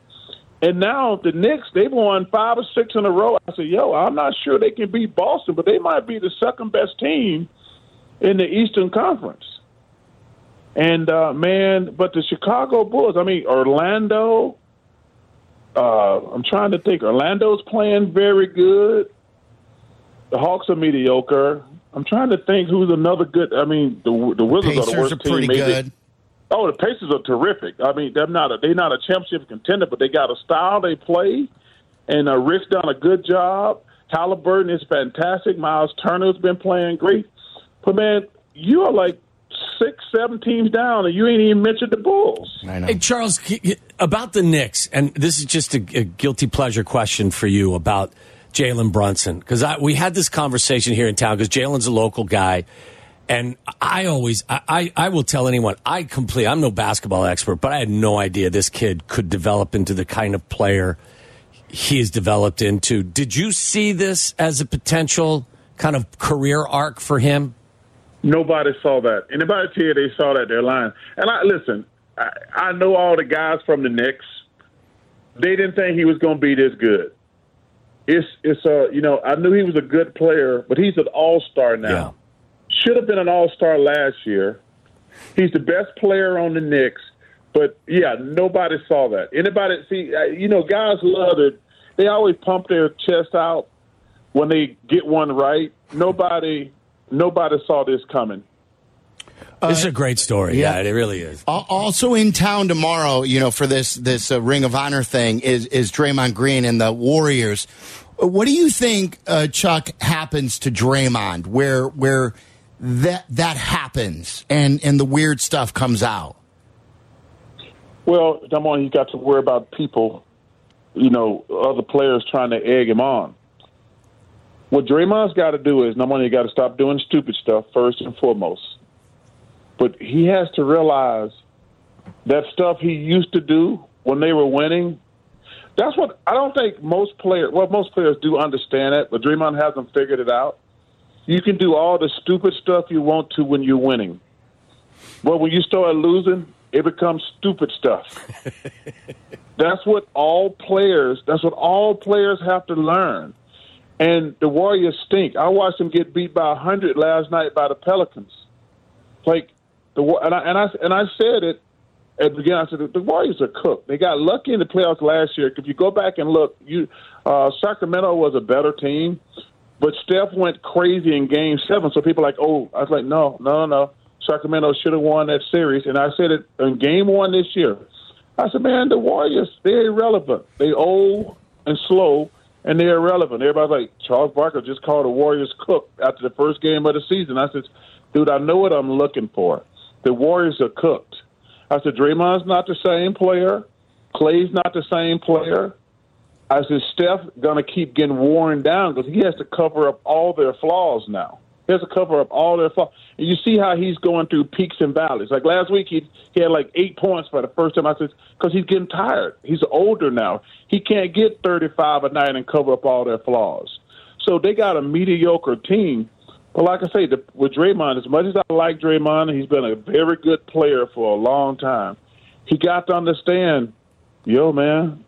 [SPEAKER 4] And now the Knicks, they've won five or six in a row. I said, yo, I'm not sure they can beat Boston, but they might be the second best team in the Eastern Conference. And uh, man, but the Chicago Bulls, I mean, Orlando, uh, I'm trying to think. Orlando's playing very good. The Hawks are mediocre. I'm trying to think who's another good. I mean, the the Wizards are the
[SPEAKER 3] Pacers
[SPEAKER 4] worst
[SPEAKER 3] are
[SPEAKER 4] team.
[SPEAKER 3] pretty
[SPEAKER 4] maybe.
[SPEAKER 3] good.
[SPEAKER 4] Oh, the Pacers are terrific. I mean, they're not a, they're not a championship contender, but they got a style they play, and uh, Rick's done a good job. Halliburton is fantastic. Myles Turner's been playing great. But man, you are like six, seven teams down, and you ain't even mentioned the Bulls.
[SPEAKER 3] I know.
[SPEAKER 5] Hey, Charles, about the Knicks, and this is just a, a guilty pleasure question for you about Jalen Brunson, because we had this conversation here in town, because Jalen's a local guy. And I always, I, I, I will tell anyone, I complete, I'm no basketball expert, but I had no idea this kid could develop into the kind of player he has developed into. Did you see this as a potential kind of career arc for him?
[SPEAKER 4] Nobody saw that. Anybody tell you they saw that, they're lying. And I listen, I, I know all the guys from the Knicks. They didn't think he was going to be this good. it's it's a you know I knew he was a good player, but he's an all star now.
[SPEAKER 5] Yeah.
[SPEAKER 4] Should have been an all star last year. He's the best player on the Knicks, but yeah, nobody saw that. Anybody see? You know, guys love it. They always pump their chest out when they get one right. Nobody, nobody saw this coming.
[SPEAKER 5] this is a great story.
[SPEAKER 3] yeah.
[SPEAKER 5] Yeah, it really is.
[SPEAKER 3] Also in town tomorrow, you know, for this this uh, Ring of Honor thing is is Draymond Green and the Warriors. What do you think, uh, Chuck, happens to Draymond where where that that happens and and the weird stuff comes out?
[SPEAKER 4] Well, number one, you got to worry about people, you know, other players trying to egg him on. What Draymond's got to do is number one, you got to stop doing stupid stuff first and foremost. But he has to realize that stuff he used to do when they were winning. That's what I don't think most players. Well, most players do understand it, but Draymond hasn't figured it out. You can do all the stupid stuff you want to when you're winning. But when you start losing, it becomes stupid stuff. <laughs> that's what all players. That's what all players have to learn. And the Warriors stink. I watched them get beat by hundred last night by the Pelicans. Like the and I and I and I said it at the beginning. I said the Warriors are cooked. They got lucky in the playoffs last year. If you go back and look, you uh, Sacramento was a better team, but Steph went crazy in Game Seven. So people are like, oh, I was like, no, no, no, no. Sacramento should have won that series. And I said it in Game One this year. I said, man, the Warriors they're irrelevant. They old and slow. And they're irrelevant. Everybody's like, Charles Barkley just called the Warriors cooked after the first game of the season. I said, dude, I know what I'm looking for. The Warriors are cooked. I said, Draymond's not the same player. Clay's not the same player. I said, Steph to keep getting worn down because he has to cover up all their flaws now. He has to cover up all their flaws. And you see how he's going through peaks and valleys. Like last week, he, he had like eight points for the first time. I said, because he's getting tired. He's older now. He can't get 35 a night and cover up all their flaws. So they got a mediocre team. But like I say, the, with Draymond, as much as I like Draymond, he's been a very good player for a long time. He got to understand, yo, man,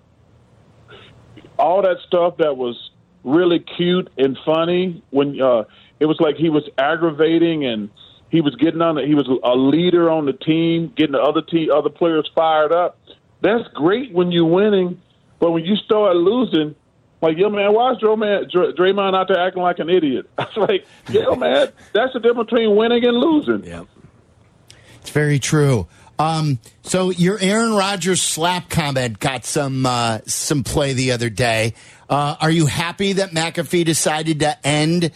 [SPEAKER 4] all that stuff that was really cute and funny when uh, it was like he was aggravating and he was getting on. The, he was a leader on the team, getting the other team, other players fired up. That's great when you're winning, but when you start losing, like yo man, why is Draymond, Dr- Draymond out there acting like an idiot? <laughs> I was like, yo <laughs> man, that's the difference between winning and losing.
[SPEAKER 5] Yeah.
[SPEAKER 3] It's very true. Um, so your Aaron Rodgers slap comment got some uh, some play the other day. Uh, are you happy that McAfee decided to end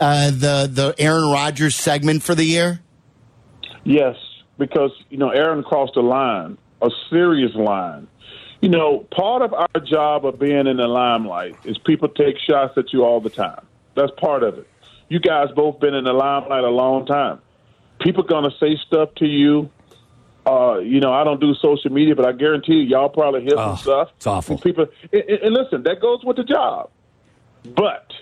[SPEAKER 3] uh, the the Aaron Rodgers segment for the year?
[SPEAKER 4] Yes, because you know Aaron crossed a line, a serious line. You know, part of our job of being in the limelight is people take shots at you all the time. That's part of it. You guys both been in the limelight a long time. People gonna say stuff to you. Uh, you know, I don't do social media, but I guarantee you, y'all probably hear
[SPEAKER 5] Oh,
[SPEAKER 4] some stuff.
[SPEAKER 5] it's awful.
[SPEAKER 4] People, and, and and listen, that goes with the job. But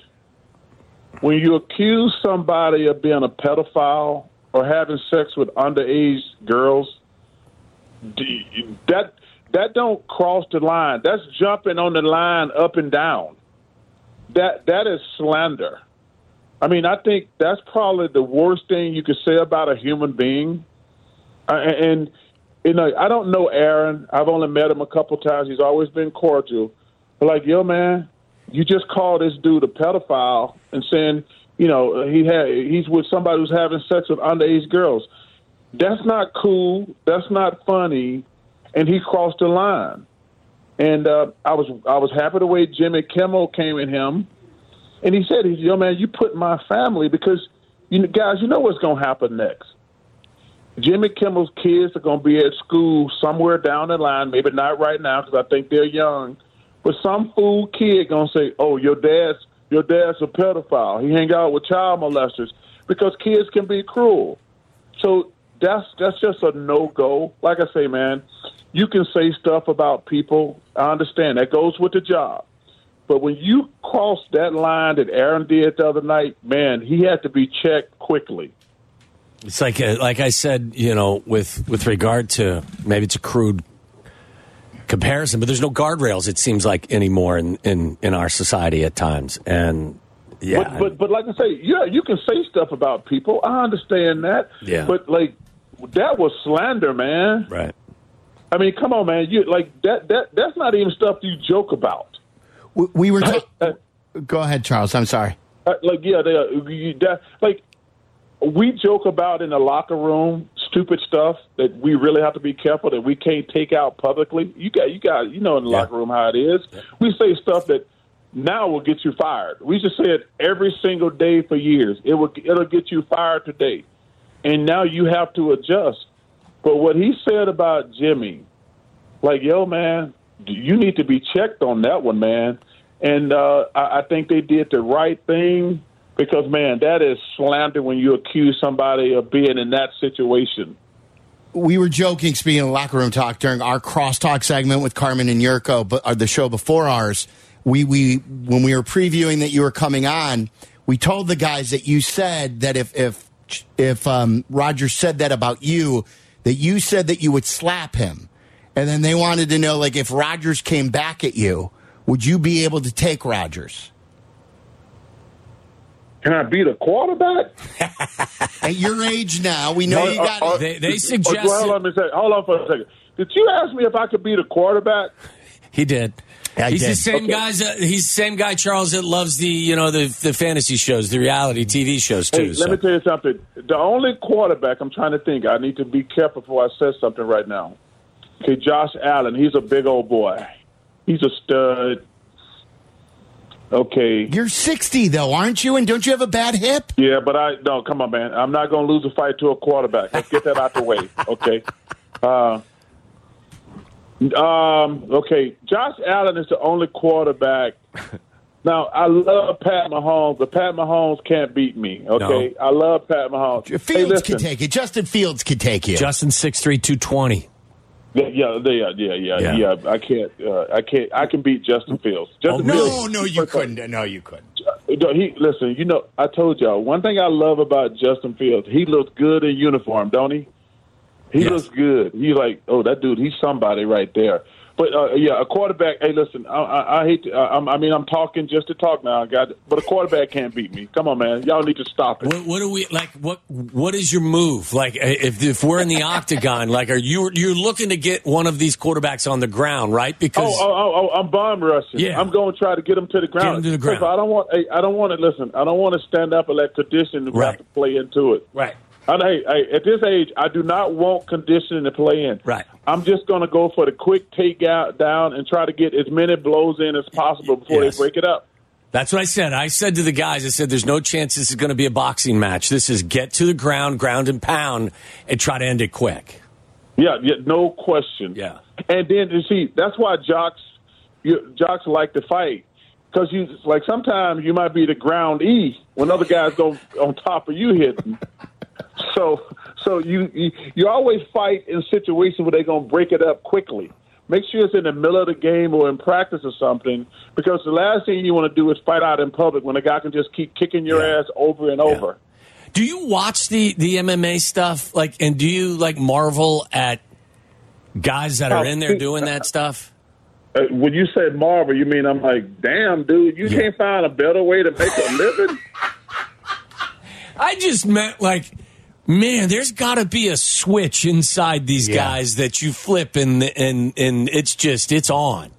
[SPEAKER 4] when you accuse somebody of being a pedophile or having sex with underage girls, that that don't cross the line. That's jumping on the line up and down. That that is slander. I mean, I think that's probably the worst thing you could say about a human being. Uh, and you know, I don't know Aaron. I've only met him a couple times. He's always been cordial. But like, yo, man, you just call this dude a pedophile and saying, you know, he had he's with somebody who's having sex with underage girls. That's not cool. That's not funny. And he crossed the line. And uh, I was I was happy the way Jimmy Kimmel came at him, and he said, "He's yo man, you put my family because you guys, you know what's going to happen next. Jimmy Kimmel's kids are going to be at school somewhere down the line, maybe not right now because I think they're young, but some fool kid to say, "Oh, your dad's your dad's a pedophile. He hang out with child molesters." Because kids can be cruel. So that's that's just a no go. Like I say, man, you can say stuff about people. I understand that goes with the job. But when you cross that line that Aaron did the other night, man, he had to be checked quickly.
[SPEAKER 5] It's like uh, like I said, you know, with with regard to maybe it's a crude comparison, but there's no guardrails. It seems like anymore in in, in our society at times, and yeah,
[SPEAKER 4] But, but but like I say, yeah, you can say stuff about people. I understand that.
[SPEAKER 5] Yeah.
[SPEAKER 4] But like that was slander, man.
[SPEAKER 5] right.
[SPEAKER 4] I mean, come on, man. You like that that that's not even stuff you joke about.
[SPEAKER 3] We, we were. <laughs>
[SPEAKER 4] Uh,
[SPEAKER 3] Go ahead, Charles. I'm sorry.
[SPEAKER 4] Uh, like yeah, they are, you, that, like we joke about in the locker room stupid stuff that we really have to be careful that we can't take out publicly. You got you got you know in the
[SPEAKER 5] Yeah.
[SPEAKER 4] locker room how it is. We say stuff that now will get you fired. We just say it every single day for years. It will it'll get you fired today, and now you have to adjust. But what he said about Jimmy, like yo man, you need to be checked on that one, man. And uh, I, I think they did the right thing because man, that is slander when you accuse somebody of being in that situation.
[SPEAKER 3] we were joking, speaking of locker room talk, during our crosstalk segment with Carmen and Yurko, but uh, the show before ours, we, we when we were previewing that you were coming on, we told the guys that you said that if if if um, Roger said that about you, that you said that you would slap him, and then they wanted to know like if Rodgers came back at you, would you be able to take Rodgers?
[SPEAKER 4] Can I beat a quarterback? <laughs>
[SPEAKER 3] At your age now, we know
[SPEAKER 4] Uh,
[SPEAKER 3] you got.
[SPEAKER 4] uh, uh,
[SPEAKER 5] They- they
[SPEAKER 4] uh,
[SPEAKER 5] suggested-
[SPEAKER 4] Well, hold on a second. Hold on for a second. Did you ask me if I could beat a quarterback?
[SPEAKER 5] He did.
[SPEAKER 3] Yeah, he
[SPEAKER 5] he's the same
[SPEAKER 4] Okay.
[SPEAKER 5] guys. Uh, he's the same guy, Charles, that loves the you know the the fantasy shows, the reality TV shows too.
[SPEAKER 4] Hey,
[SPEAKER 5] so.
[SPEAKER 4] let me tell you something. The only quarterback I'm trying to think. I need to be careful before I say something right now. Okay, Josh Allen. He's a big old boy. He's a stud. Okay.
[SPEAKER 3] You're 60 though, aren't you? And don't you have a bad hip?
[SPEAKER 4] Yeah, but I no. Come on, man. I'm not going to lose a fight to a quarterback. Let's get that out the way. <laughs> Okay. Uh, um. Okay. Josh Allen is the only quarterback. Now I love Pat Mahomes, but Pat Mahomes can't beat me. Okay. I love Pat Mahomes.
[SPEAKER 3] Fields
[SPEAKER 4] hey, listen.
[SPEAKER 3] can take it. Justin Fields can take you.
[SPEAKER 5] Justin six three two twenty.
[SPEAKER 4] Yeah, yeah, yeah, yeah, yeah,
[SPEAKER 5] Yeah.
[SPEAKER 4] I can't. Uh, I can't. I can beat Justin Fields. Justin
[SPEAKER 3] no,
[SPEAKER 4] Fields.
[SPEAKER 3] no, you couldn't. No, you couldn't.
[SPEAKER 4] He listen. You know, I told y'all one thing I love about Justin Fields. He looks good in uniform, don't he? He
[SPEAKER 5] Yes.
[SPEAKER 4] looks good. He's like, oh, that dude. He's somebody right there. But uh, yeah, a quarterback. Hey, listen. I, I, I hate. To, I, I'm- mean, I'm talking just to talk now. I got. But a quarterback can't beat me. Come on, man. Y'all need to stop it.
[SPEAKER 5] What, what do we like? What what is your move? Like if if we're in the octagon, like are you you're looking to get one of these quarterbacks on the ground, right?
[SPEAKER 4] Oh,
[SPEAKER 5] Because
[SPEAKER 4] oh, oh, oh, I'm bomb rushing.
[SPEAKER 5] Yeah.
[SPEAKER 4] I'm going to try to get him to the ground.
[SPEAKER 5] Get him to the ground.
[SPEAKER 4] I don't want. I don't want to listen. I don't want to stand up and let tradition
[SPEAKER 5] Right.
[SPEAKER 4] have to play into it.
[SPEAKER 5] right,
[SPEAKER 4] And hey, hey, at this age, I do not want conditioning to play in.
[SPEAKER 5] Right.
[SPEAKER 4] I'm just going to go for the quick take out down and try to get as many blows in as possible before
[SPEAKER 5] Yes.
[SPEAKER 4] they break it up.
[SPEAKER 5] that's what I said. I said to the guys, I said, "There's no chance this is going to be a boxing match. This is get to the ground, ground and pound, and try to end it quick."
[SPEAKER 4] Yeah, yeah, no question.
[SPEAKER 5] Yeah.
[SPEAKER 4] And then you see, that's why jocks, you, jocks like to fight because you like sometimes you might be the ground E when other guys go on top of you hitting. So, so you, you you always fight in situations where they're gonna break it up quickly. Make sure it's in the middle of the game or in practice or something, because the last thing you want to do is fight out in public when a guy can just keep kicking your
[SPEAKER 5] Yeah.
[SPEAKER 4] ass over and over.
[SPEAKER 5] Do you watch the the MMA stuff? Like, and do you like marvel at guys that are in there doing that stuff?
[SPEAKER 4] Uh, when you said Marvel, you mean I'm like, damn, dude, you
[SPEAKER 5] Yeah.
[SPEAKER 4] can't find a better way to make a living? <laughs>
[SPEAKER 5] I just meant like, man, there's got to be a switch inside these
[SPEAKER 3] Yeah.
[SPEAKER 5] guys that you flip and and and it's just it's on.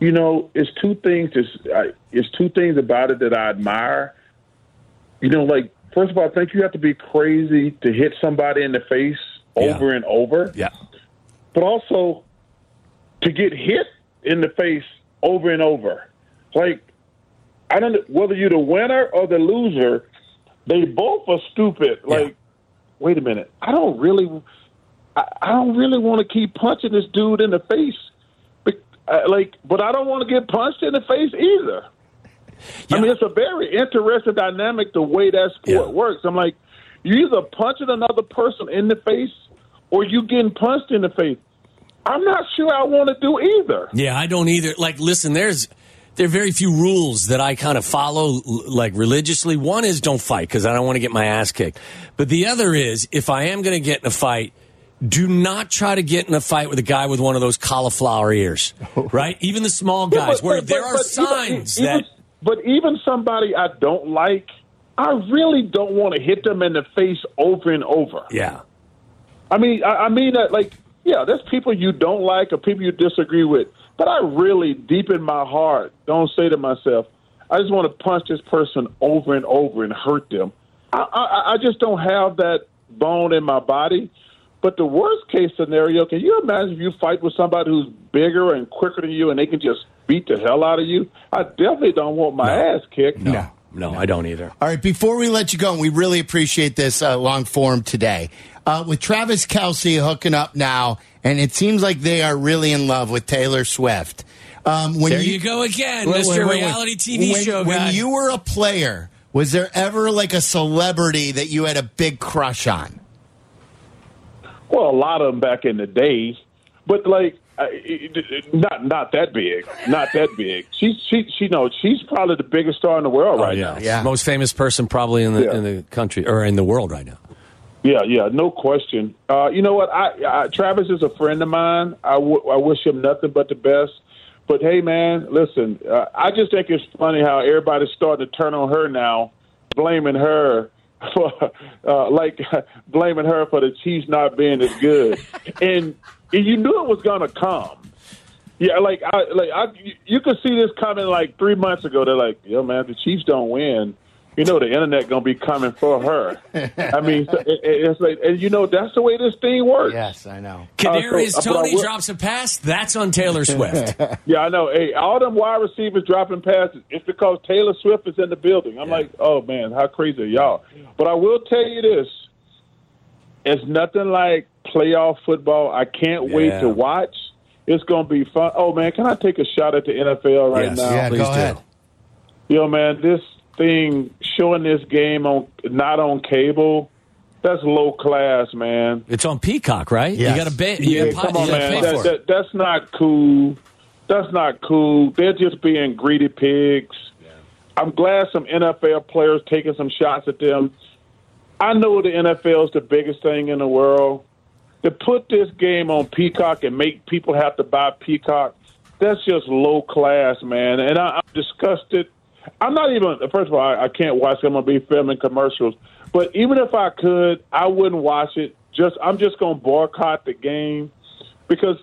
[SPEAKER 4] you know, it's two things. It's, I, it's two things about it that I admire. You know, like first of all, I think you have to be crazy to hit somebody in the face
[SPEAKER 5] Yeah.
[SPEAKER 4] over and over,
[SPEAKER 5] Yeah.
[SPEAKER 4] but also to get hit in the face over and over. Like I don't whether you're the winner or the loser, they both are stupid. Like, wait a minute, I don't really, I, I don't really want to keep punching this dude in the face. Bec- uh, Like, but I don't want to get punched in the face either. I mean, it's a very interesting dynamic the way that sport
[SPEAKER 5] Yeah.
[SPEAKER 4] works. I'm like, you either punching another person in the face or you getting punched in the face. I'm not sure I want to do either.
[SPEAKER 5] Yeah, I don't either. Like, listen, there's there are very few rules that I kind of follow like religiously. One is don't fight because I don't want to get my ass kicked. But the other is if I am going to get in a fight, do not try to get in a fight with a guy with one of those cauliflower ears, <laughs> right? Even the small guys,
[SPEAKER 4] But-
[SPEAKER 5] where
[SPEAKER 4] but-
[SPEAKER 5] there
[SPEAKER 4] but-
[SPEAKER 5] are signs
[SPEAKER 4] even,
[SPEAKER 5] that.
[SPEAKER 4] even- But even somebody I don't like, I really don't want to hit them in the face over and over.
[SPEAKER 5] Yeah.
[SPEAKER 4] I mean, I, I mean that like, yeah, there's people you don't like or people you disagree with, but I really, deep in my heart, don't say to myself, I just want to punch this person over and over and hurt them. I, I, I just don't have that bone in my body. But the worst case scenario, can you imagine if you fight with somebody who's bigger and quicker than you and they can just beat the hell out of you? I definitely don't want my ass kicked.
[SPEAKER 5] No, no, I don't either.
[SPEAKER 3] All right, before we let you go, and we really appreciate this uh, long form today. Uh, with Travis Kelce hooking up now, and it seems like they are really in love with Taylor Swift. Um, when
[SPEAKER 5] There you go again,
[SPEAKER 3] Wait,
[SPEAKER 5] Mr.
[SPEAKER 3] wait, wait, wait.
[SPEAKER 5] Reality TV
[SPEAKER 3] when,
[SPEAKER 5] show
[SPEAKER 3] When
[SPEAKER 5] guy.
[SPEAKER 3] you were a player, was there ever like a celebrity that you had a big crush on?
[SPEAKER 4] Well, a lot of them back in the day, but like uh, it- it- not not that big, not that big. She's she she knows she's probably the biggest star in the world
[SPEAKER 5] Oh,
[SPEAKER 4] right
[SPEAKER 5] yeah.
[SPEAKER 4] now.
[SPEAKER 3] Yeah.
[SPEAKER 5] Most famous person probably in the
[SPEAKER 4] Yeah.
[SPEAKER 5] in the country or in the world right now.
[SPEAKER 4] Yeah, yeah, no question. Uh, you know what? I, I Travis is a friend of mine. I, w- I wish him nothing but the best. But hey, man, listen. Uh, I just think it's funny how everybody's starting to turn on her now, blaming her <laughs> for uh, like <laughs> blaming her for the Chiefs not being as good, <laughs> and, and you knew it was going to come. Yeah, like I like I you could see this coming like three months ago. They're like, yo, man, the Chiefs don't win. You know the internet gonna be coming for her. <laughs> I mean, so it, it- it's like, and you know that's the way this thing works.
[SPEAKER 3] Yes, I know.
[SPEAKER 5] Kadarius
[SPEAKER 4] Uh, so-
[SPEAKER 5] Toney
[SPEAKER 4] will-
[SPEAKER 5] drops a pass. That's on Taylor Swift. <laughs>
[SPEAKER 4] Yeah, I know. Hey, all them wide receivers dropping passes. It's because Taylor Swift is in the building. I'm like, oh man, how crazy are y'all? But I will tell you this: it's nothing like playoff football. I can't wait to watch. It's gonna be fun. Oh man, can I take a shot at the NFL right
[SPEAKER 5] Yes.
[SPEAKER 4] now?
[SPEAKER 3] Yeah,
[SPEAKER 5] please
[SPEAKER 3] go
[SPEAKER 5] do.
[SPEAKER 3] ahead.
[SPEAKER 4] Yo, man, this thing showing this game on not on cable. That's low class, man.
[SPEAKER 5] It's on Peacock, right?
[SPEAKER 3] Yes.
[SPEAKER 5] You got to pay. You
[SPEAKER 4] Yeah,
[SPEAKER 5] gotta
[SPEAKER 4] come on,
[SPEAKER 5] you
[SPEAKER 4] man. That, that, that's not cool. That's not cool. They're just being greedy pigs. I'm glad some NFL players taking some shots at them. I know the NFL is the biggest thing in the world. To put this game on Peacock and make people have to buy Peacock, that's just low class, man. And I, I'm disgusted. I'm not even. First of all, I, I can't watch. I'm gonna be filming commercials. But even if I could, I wouldn't watch it. Just I'm just gonna boycott the game because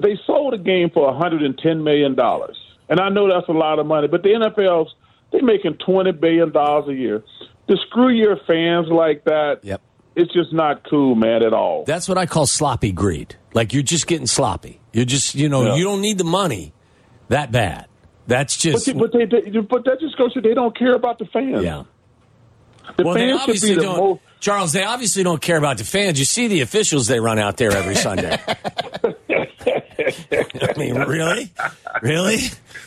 [SPEAKER 4] they sold the game for 110 million dollars, and I know that's a lot of money. But the NFL's they're making 20 billion dollars a year. To screw your fans like that,
[SPEAKER 5] Yep.
[SPEAKER 4] it's just not cool, man, at all.
[SPEAKER 5] That's what I call sloppy greed. Like you're just getting sloppy. You're just, you know,
[SPEAKER 4] Yeah.
[SPEAKER 5] you don't need the money that bad. That's
[SPEAKER 4] but,
[SPEAKER 5] just,
[SPEAKER 4] they, but, they, they, but that just goes to they don't care about the fans.
[SPEAKER 5] yeah.
[SPEAKER 4] The
[SPEAKER 5] Well, they
[SPEAKER 4] fans should
[SPEAKER 5] obviously
[SPEAKER 4] be the
[SPEAKER 5] don't.
[SPEAKER 4] most.
[SPEAKER 5] Charles, they obviously don't care about the fans. You see the officials they run out there every Sunday. <laughs> I mean, really, really?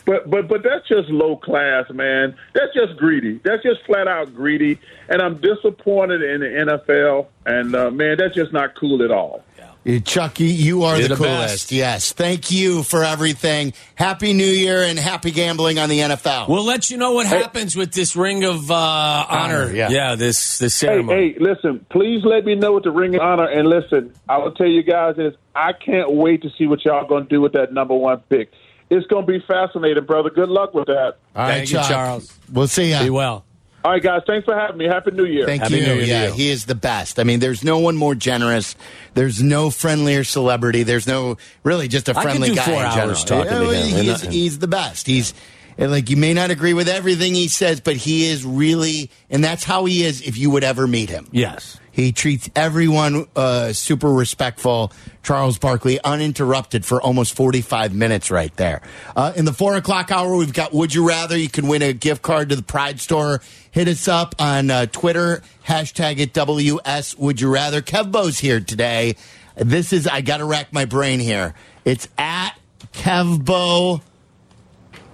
[SPEAKER 4] But but but that's just low class, man. That's just greedy. That's just flat out greedy. And I'm disappointed in the NFL. And uh, man, that's just not cool at all.
[SPEAKER 3] Uh, Chucky, you are
[SPEAKER 5] You're
[SPEAKER 3] the,
[SPEAKER 5] the
[SPEAKER 3] coolest.
[SPEAKER 5] best.
[SPEAKER 3] Yes. Thank you for everything. Happy New Year and happy gambling on the NFL.
[SPEAKER 5] We'll let you know what happens with this ring of uh, honor.
[SPEAKER 3] Honor, yeah.
[SPEAKER 5] this this
[SPEAKER 4] Hey,
[SPEAKER 5] ceremony.
[SPEAKER 4] hey, listen, please let me know what the ring of honor. And listen, I will tell you guys is I can't wait to see what y'all going to do with that number one pick. It's going to be fascinating, brother. Good luck with that.
[SPEAKER 3] All right,
[SPEAKER 5] Thank you,
[SPEAKER 3] Chuck.
[SPEAKER 5] Charles.
[SPEAKER 3] We'll see ya.
[SPEAKER 5] Be well.
[SPEAKER 4] All right, guys. Thanks for having me. Happy New Year.
[SPEAKER 3] Thank
[SPEAKER 5] Happy
[SPEAKER 3] you.
[SPEAKER 5] New Year
[SPEAKER 3] yeah,
[SPEAKER 5] you.
[SPEAKER 3] he is the best. I mean, there's no one more generous. There's no friendlier celebrity. There's no really just a
[SPEAKER 5] I could
[SPEAKER 3] friendly
[SPEAKER 5] do
[SPEAKER 3] guy.
[SPEAKER 5] four
[SPEAKER 3] in
[SPEAKER 5] hours
[SPEAKER 3] general.
[SPEAKER 5] talking to him.
[SPEAKER 3] He's, he's the best. He's and, like you may not agree with everything he says, but he is really, and that's how he is. If you would ever meet him,
[SPEAKER 5] Yes.
[SPEAKER 3] he treats everyone uh, super respectful. Charles Barkley, uninterrupted for almost 45 minutes right there. Uh, in the four o'clock hour, we've got Would You Rather. You can win a gift card to the Pride Store. Hit us up on uh, Twitter, hashtag it WS Would You Rather. Kevbo's here today. This is, I got to rack my brain here. It's at Kevbo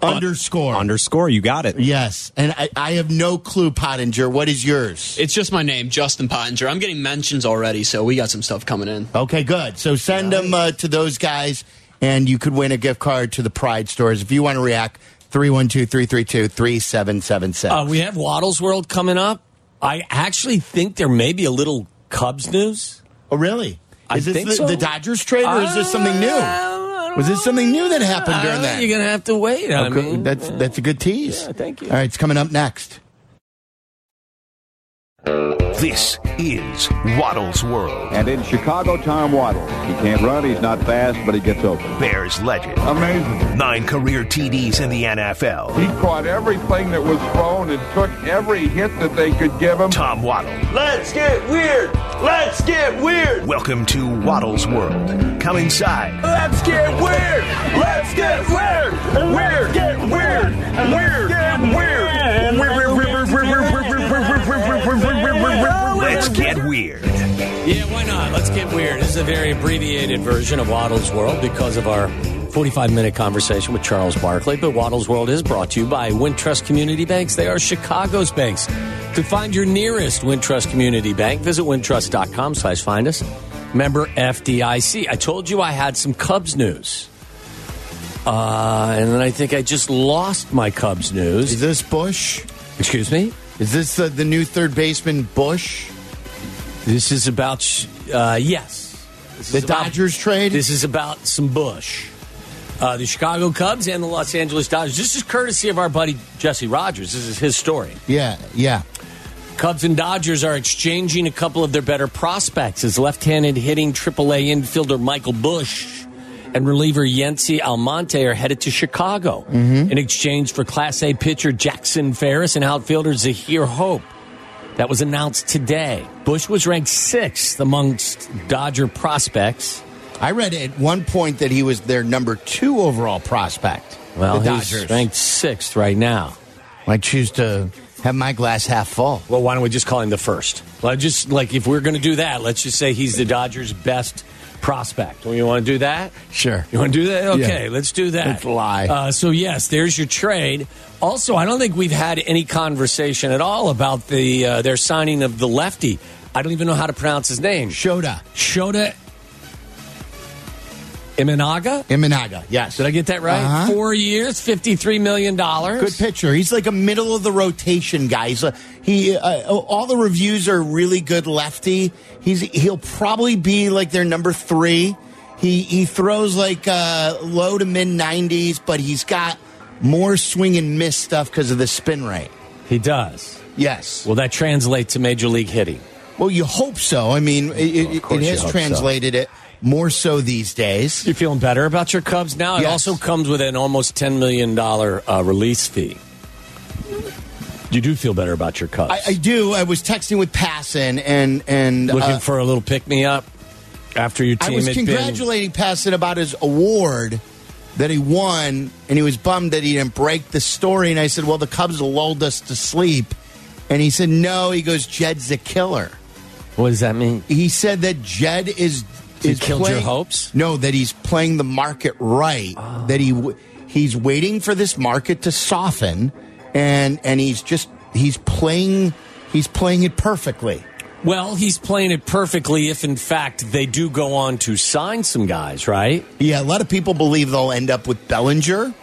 [SPEAKER 3] underscore.
[SPEAKER 6] Underscore, you got it.
[SPEAKER 3] yes. And I, I have no clue, Pottinger. What is yours?
[SPEAKER 7] It's just my name, Justin Pottinger. I'm getting mentions already, so we got some stuff coming in.
[SPEAKER 3] Okay, good. So send them uh, to those guys, and you could win a gift card to the Pride stores. If you want to react, 312 332 3776.
[SPEAKER 5] Uh, we have Waddle's World coming up. I actually think there may be a little Cubs news.
[SPEAKER 3] Oh, really?
[SPEAKER 5] I
[SPEAKER 3] Is this
[SPEAKER 5] think
[SPEAKER 3] the,
[SPEAKER 5] so.
[SPEAKER 3] the Dodgers trade, or is this something new? Was this something new that happened during that?
[SPEAKER 5] You're gonna have to wait. I
[SPEAKER 3] Okay,
[SPEAKER 5] mean,
[SPEAKER 3] that's that's a good tease.
[SPEAKER 5] Yeah, thank you.
[SPEAKER 3] All right, it's coming up next.
[SPEAKER 2] This is Waddle's World.
[SPEAKER 6] And in Chicago, Tom Waddle. He can't run, he's not fast, but he gets open.
[SPEAKER 2] Bears legend.
[SPEAKER 6] Amazing.
[SPEAKER 2] Nine career TDs in the NFL.
[SPEAKER 6] He caught everything that was thrown and took every hit that they could give him.
[SPEAKER 2] Tom Waddle.
[SPEAKER 8] Let's get weird. Let's get weird.
[SPEAKER 2] Welcome to Waddle's World. Come inside.
[SPEAKER 8] Let's get weird. Let's get weird. Weird. Get weird. Weird. Get weird.
[SPEAKER 2] Let's get weird.
[SPEAKER 5] Yeah, why not? Let's get weird. This is a very abbreviated version of Waddle's World because of our 45 minute conversation with Charles Barkley. But Waddle's World is brought to you by Wintrust Community Banks. They are Chicago's banks. To find your nearest Wintrust Community Bank, visit wintrust.com slash find us. Member FDIC. I told you I had some Cubs news. Uh, and then I think I just lost my Cubs news.
[SPEAKER 3] Is this Busch?
[SPEAKER 5] Excuse me?
[SPEAKER 3] Is this uh, the new third baseman Busch?
[SPEAKER 5] This is about, uh, yes. This
[SPEAKER 3] The
[SPEAKER 5] is about-
[SPEAKER 3] Dodgers trade?
[SPEAKER 5] This is about some Busch. Uh, the Chicago Cubs and the Los Angeles Dodgers. This is courtesy of our buddy Jesse Rogers. This is his story.
[SPEAKER 3] Yeah, yeah.
[SPEAKER 5] Cubs and Dodgers are exchanging a couple of their better prospects as left-handed hitting AAA infielder Michael Busch and reliever Yency Almonte are headed to Chicago in exchange for Class A pitcher Jackson Ferris and outfielder Zyhir Hope. That was announced today. Busch was ranked sixth amongst Dodger prospects.
[SPEAKER 3] I read at one point that he was their number two overall prospect.
[SPEAKER 5] Well,
[SPEAKER 3] the
[SPEAKER 5] he's
[SPEAKER 3] Dodgers.
[SPEAKER 5] ranked sixth right now.
[SPEAKER 3] I choose to have my glass half full.
[SPEAKER 5] Well, why don't we just call him the first? Well, just like if we're going to do that, let's just say he's the Dodgers' best prospect. Well, you want to do that?
[SPEAKER 3] Sure.
[SPEAKER 5] You want to do that? Okay,
[SPEAKER 3] Yeah.
[SPEAKER 5] let's do that.
[SPEAKER 3] Let's lie.
[SPEAKER 5] Uh, so yes, there's your trade. Also, I don't think we've had any conversation at all about the uh, their signing of the lefty. I don't even know how to pronounce his name.
[SPEAKER 3] Shota.
[SPEAKER 5] Shota Imanaga.
[SPEAKER 3] Iminaga, yes.
[SPEAKER 5] Did I get that right?
[SPEAKER 3] Uh-huh.
[SPEAKER 5] Four years, fifty-three million dollars.
[SPEAKER 3] Good pitcher. He's like a middle of the rotation guy. He's a, he uh, all the reviews are really good lefty. He's he'll probably be like their number three. He he throws like uh, low to mid nineties, but he's got more swing and miss stuff because of the spin rate.
[SPEAKER 5] He does.
[SPEAKER 3] Yes.
[SPEAKER 5] Will that translate to major league hitting?
[SPEAKER 3] Well, you hope so. I mean, it,
[SPEAKER 5] course
[SPEAKER 3] it has
[SPEAKER 5] hope so.
[SPEAKER 3] translated it more so these days.
[SPEAKER 5] You're feeling better about your Cubs now? It also comes with an almost ten million dollar uh, release fee. You do feel better about your Cubs.
[SPEAKER 3] I, I do. I was texting with Passan and and
[SPEAKER 5] Looking
[SPEAKER 3] uh,
[SPEAKER 5] for a little pick me up after your team.
[SPEAKER 3] I was
[SPEAKER 5] had been.
[SPEAKER 3] congratulating Passan about his award that he won, and he was bummed that he didn't break the story. And I said, "Well, the Cubs lulled us to sleep." And he said, "No." He goes, "Jed's a killer."
[SPEAKER 5] What does that mean?
[SPEAKER 3] He said that Jed is
[SPEAKER 5] He
[SPEAKER 3] is
[SPEAKER 5] killed your hopes?
[SPEAKER 3] No, that he's playing the market right. That he he's waiting for this market to soften, and and he's just he's playing he's playing it perfectly.
[SPEAKER 5] Well, he's playing it perfectly. If in fact they do go on to sign some guys, right?
[SPEAKER 3] Yeah, a lot of people believe they'll end up with Bellinger,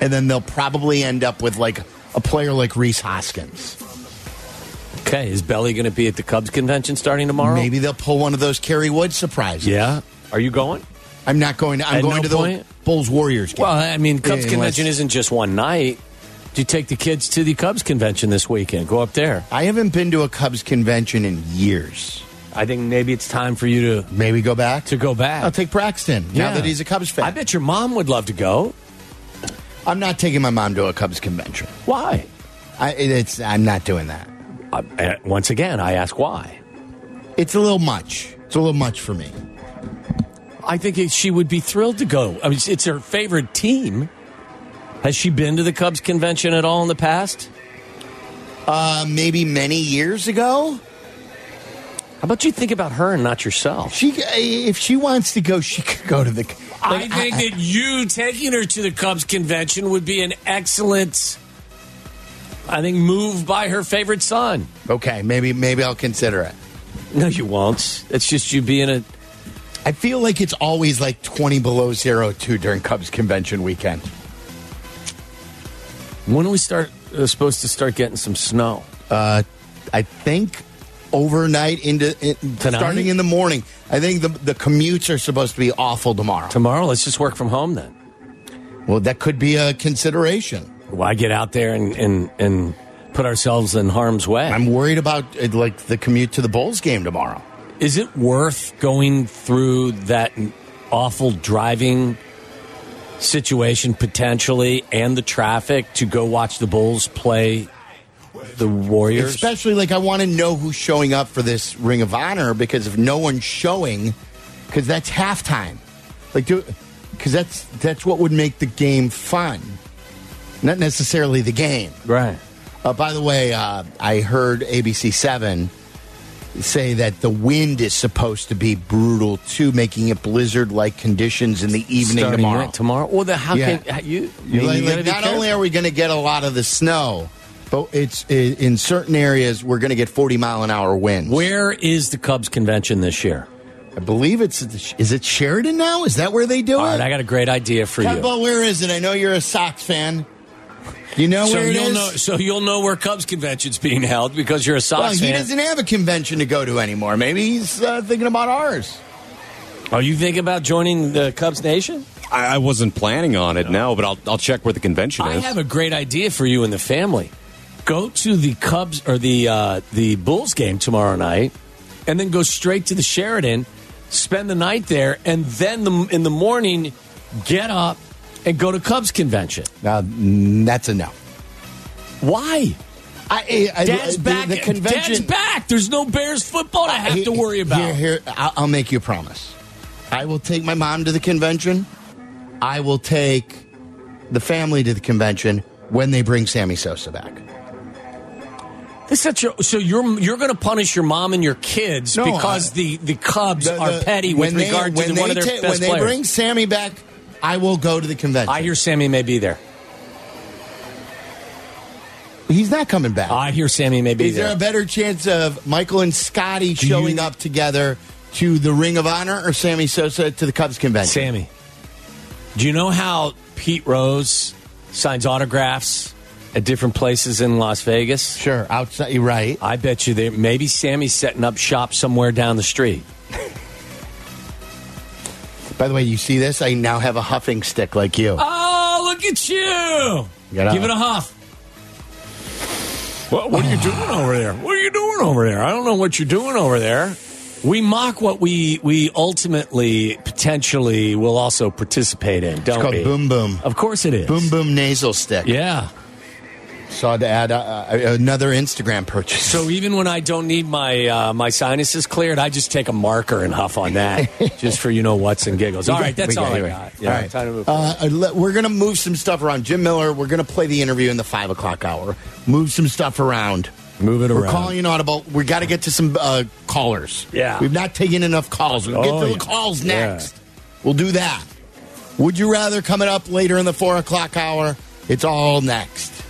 [SPEAKER 3] and then they'll probably end up with like a player like Rhys Hoskins.
[SPEAKER 5] Okay, is Belly going to be at the Cubs convention starting tomorrow?
[SPEAKER 3] Maybe they'll pull one of those Kerry Wood surprises.
[SPEAKER 5] Yeah. Are you going?
[SPEAKER 3] I'm not going. To, I'm
[SPEAKER 5] At
[SPEAKER 3] going
[SPEAKER 5] no
[SPEAKER 3] to the
[SPEAKER 5] point?
[SPEAKER 3] Bulls Warriors game.
[SPEAKER 5] Well, I mean, Cubs
[SPEAKER 3] Yeah,
[SPEAKER 5] convention
[SPEAKER 3] unless-
[SPEAKER 5] isn't just one night. Do you take the kids to the Cubs convention this weekend? Go up there.
[SPEAKER 3] I haven't been to a Cubs convention in years.
[SPEAKER 5] I think maybe it's time for you to
[SPEAKER 3] Maybe go back
[SPEAKER 5] to go back.
[SPEAKER 3] I'll take Braxton now that he's a Cubs fan.
[SPEAKER 5] I bet your mom would love to go.
[SPEAKER 3] I'm not taking my mom to a Cubs convention.
[SPEAKER 5] Why?
[SPEAKER 3] I, it's I'm not doing that.
[SPEAKER 5] Uh, uh, once again, I ask why.
[SPEAKER 3] It's a little much. It's a little much for me.
[SPEAKER 5] I think she would be thrilled to go. I mean, it's- it's her favorite team. Has she been to the Cubs convention at all in the past?
[SPEAKER 3] Uh, maybe many years ago.
[SPEAKER 5] How about you think about her and not yourself?
[SPEAKER 3] She, if she wants to go, she could go to the.
[SPEAKER 5] I
[SPEAKER 3] like,
[SPEAKER 5] think that you taking her to the Cubs convention would be an excellent, I think, moved by her favorite son.
[SPEAKER 3] Okay, maybe maybe I'll consider it.
[SPEAKER 5] No, you won't. It's just you being a.
[SPEAKER 3] I feel like it's always like 20 below zero two during Cubs convention weekend.
[SPEAKER 5] When do we start? Uh, supposed to start getting some snow.
[SPEAKER 3] Uh, I think overnight into in, starting in the morning. I think the the commutes are supposed to be awful tomorrow.
[SPEAKER 5] Tomorrow, let's just work from home then.
[SPEAKER 3] Well, that could be a consideration.
[SPEAKER 5] Why get out there and, and, and put ourselves in harm's way?
[SPEAKER 3] I'm worried about uh, like the commute to the Bulls game tomorrow.
[SPEAKER 5] Is it worth going through that awful driving situation potentially and the traffic to go watch the Bulls play the Warriors?
[SPEAKER 3] Especially like I want to know who's showing up for this Ring of Honor because if no one's showing, because that's halftime. Like, because that's that's what would make the game fun, not necessarily the game.
[SPEAKER 5] right.
[SPEAKER 3] Uh, by the way, uh, I heard ABC Seven say that the wind is supposed to be brutal too, making it blizzard-like conditions in the evening
[SPEAKER 5] Starting
[SPEAKER 3] tomorrow.
[SPEAKER 5] tomorrow. Well, then how
[SPEAKER 3] Yeah.
[SPEAKER 5] can how you?
[SPEAKER 3] You
[SPEAKER 5] mean,
[SPEAKER 3] like-
[SPEAKER 5] you
[SPEAKER 3] like, not only are we going to get a lot of the snow, but it's i in certain areas we're going to get 40 mile an hour winds.
[SPEAKER 5] Where is the Cubs convention this year?
[SPEAKER 3] I believe it's is it Sheraton now? Is that where they do
[SPEAKER 5] All
[SPEAKER 3] it?
[SPEAKER 5] right, I got a great idea for you.
[SPEAKER 3] about where is it? I know you're a Sox fan. You know
[SPEAKER 5] So
[SPEAKER 3] where it
[SPEAKER 5] you'll
[SPEAKER 3] is?
[SPEAKER 5] know. So you'll know where Cubs convention's being held because you're a Sox
[SPEAKER 3] well, he doesn't have a convention to go to anymore. Maybe he's uh, thinking about ours.
[SPEAKER 5] Are you thinking about joining the Cubs Nation?
[SPEAKER 9] I, I wasn't planning on it, no, but I'll, I'll check where the convention
[SPEAKER 5] I
[SPEAKER 9] is.
[SPEAKER 5] I have a great idea for you and the family. Go to the Cubs or the uh, the Bulls game tomorrow night, and then go straight to the Sheraton, spend the night there, and then the, in the morning get up and go to Cubs convention.
[SPEAKER 3] Now that's a no.
[SPEAKER 5] Why?
[SPEAKER 3] I, I,
[SPEAKER 5] Dad's
[SPEAKER 3] the-
[SPEAKER 5] back.
[SPEAKER 3] The convention.
[SPEAKER 5] Dad's back. There's no Bears football to have to worry about.
[SPEAKER 3] Here, here, I'll, I'll make you a promise. I will take my mom to the convention. I will take the family to the convention when they bring Sammy Sosa back.
[SPEAKER 5] This such a, so you're you're going to punish your mom and your kids
[SPEAKER 3] No,
[SPEAKER 5] because
[SPEAKER 3] I-
[SPEAKER 5] the, the Cubs
[SPEAKER 3] The-
[SPEAKER 5] are petty with
[SPEAKER 3] they-
[SPEAKER 5] regard to the, one of their
[SPEAKER 3] ta-
[SPEAKER 5] best
[SPEAKER 3] When they
[SPEAKER 5] players.
[SPEAKER 3] bring Sammy back, I will go to the convention.
[SPEAKER 5] I hear Sammy may be there.
[SPEAKER 3] he's not coming back.
[SPEAKER 5] I hear Sammy may be
[SPEAKER 3] Is there
[SPEAKER 5] there.
[SPEAKER 3] a better chance of Michael and Scottie
[SPEAKER 5] Do
[SPEAKER 3] showing
[SPEAKER 5] you-
[SPEAKER 3] up together to the Ring of Honor or Sammy Sosa to the Cubs convention?
[SPEAKER 5] Sammy, do you know how Pete Rose signs autographs at different places in Las Vegas?
[SPEAKER 3] Sure, outside. You're right.
[SPEAKER 5] I bet you there. Maybe Sammy's setting up shop somewhere down the street. <laughs>
[SPEAKER 3] By the way, you see this? I now have a huffing stick like you.
[SPEAKER 5] Oh, look at you!
[SPEAKER 3] Gotta-
[SPEAKER 5] Give it a huff. What, what are you doing over there? What are you doing over there? I don't know what you're doing over there. We mock what we we ultimately potentially will also participate in, don't
[SPEAKER 3] It's called
[SPEAKER 5] we?
[SPEAKER 3] Boom Boom.
[SPEAKER 5] Of course it is.
[SPEAKER 3] Boom Boom nasal stick.
[SPEAKER 5] Yeah.
[SPEAKER 3] Saw to add uh, uh, another Instagram purchase.
[SPEAKER 5] So even when I don't need my uh, my sinuses cleared, I just take a marker and huff on that, <laughs> just for you know what's and giggles. All right, that's all I got.
[SPEAKER 3] all right.
[SPEAKER 5] time to move.
[SPEAKER 3] Uh, we're going to move some stuff around. Jim Miller, we're going to play the interview in the five o'clock hour. Move some stuff around.
[SPEAKER 5] Move it around.
[SPEAKER 3] We're calling an audible. We got to get to some uh, callers.
[SPEAKER 5] Yeah.
[SPEAKER 3] we've not taken enough calls. We'll get
[SPEAKER 5] Oh,
[SPEAKER 3] to the
[SPEAKER 5] yeah.
[SPEAKER 3] calls
[SPEAKER 5] Yeah.
[SPEAKER 3] next. We'll do that. Would you rather coming up later in the four o'clock hour? It's all next.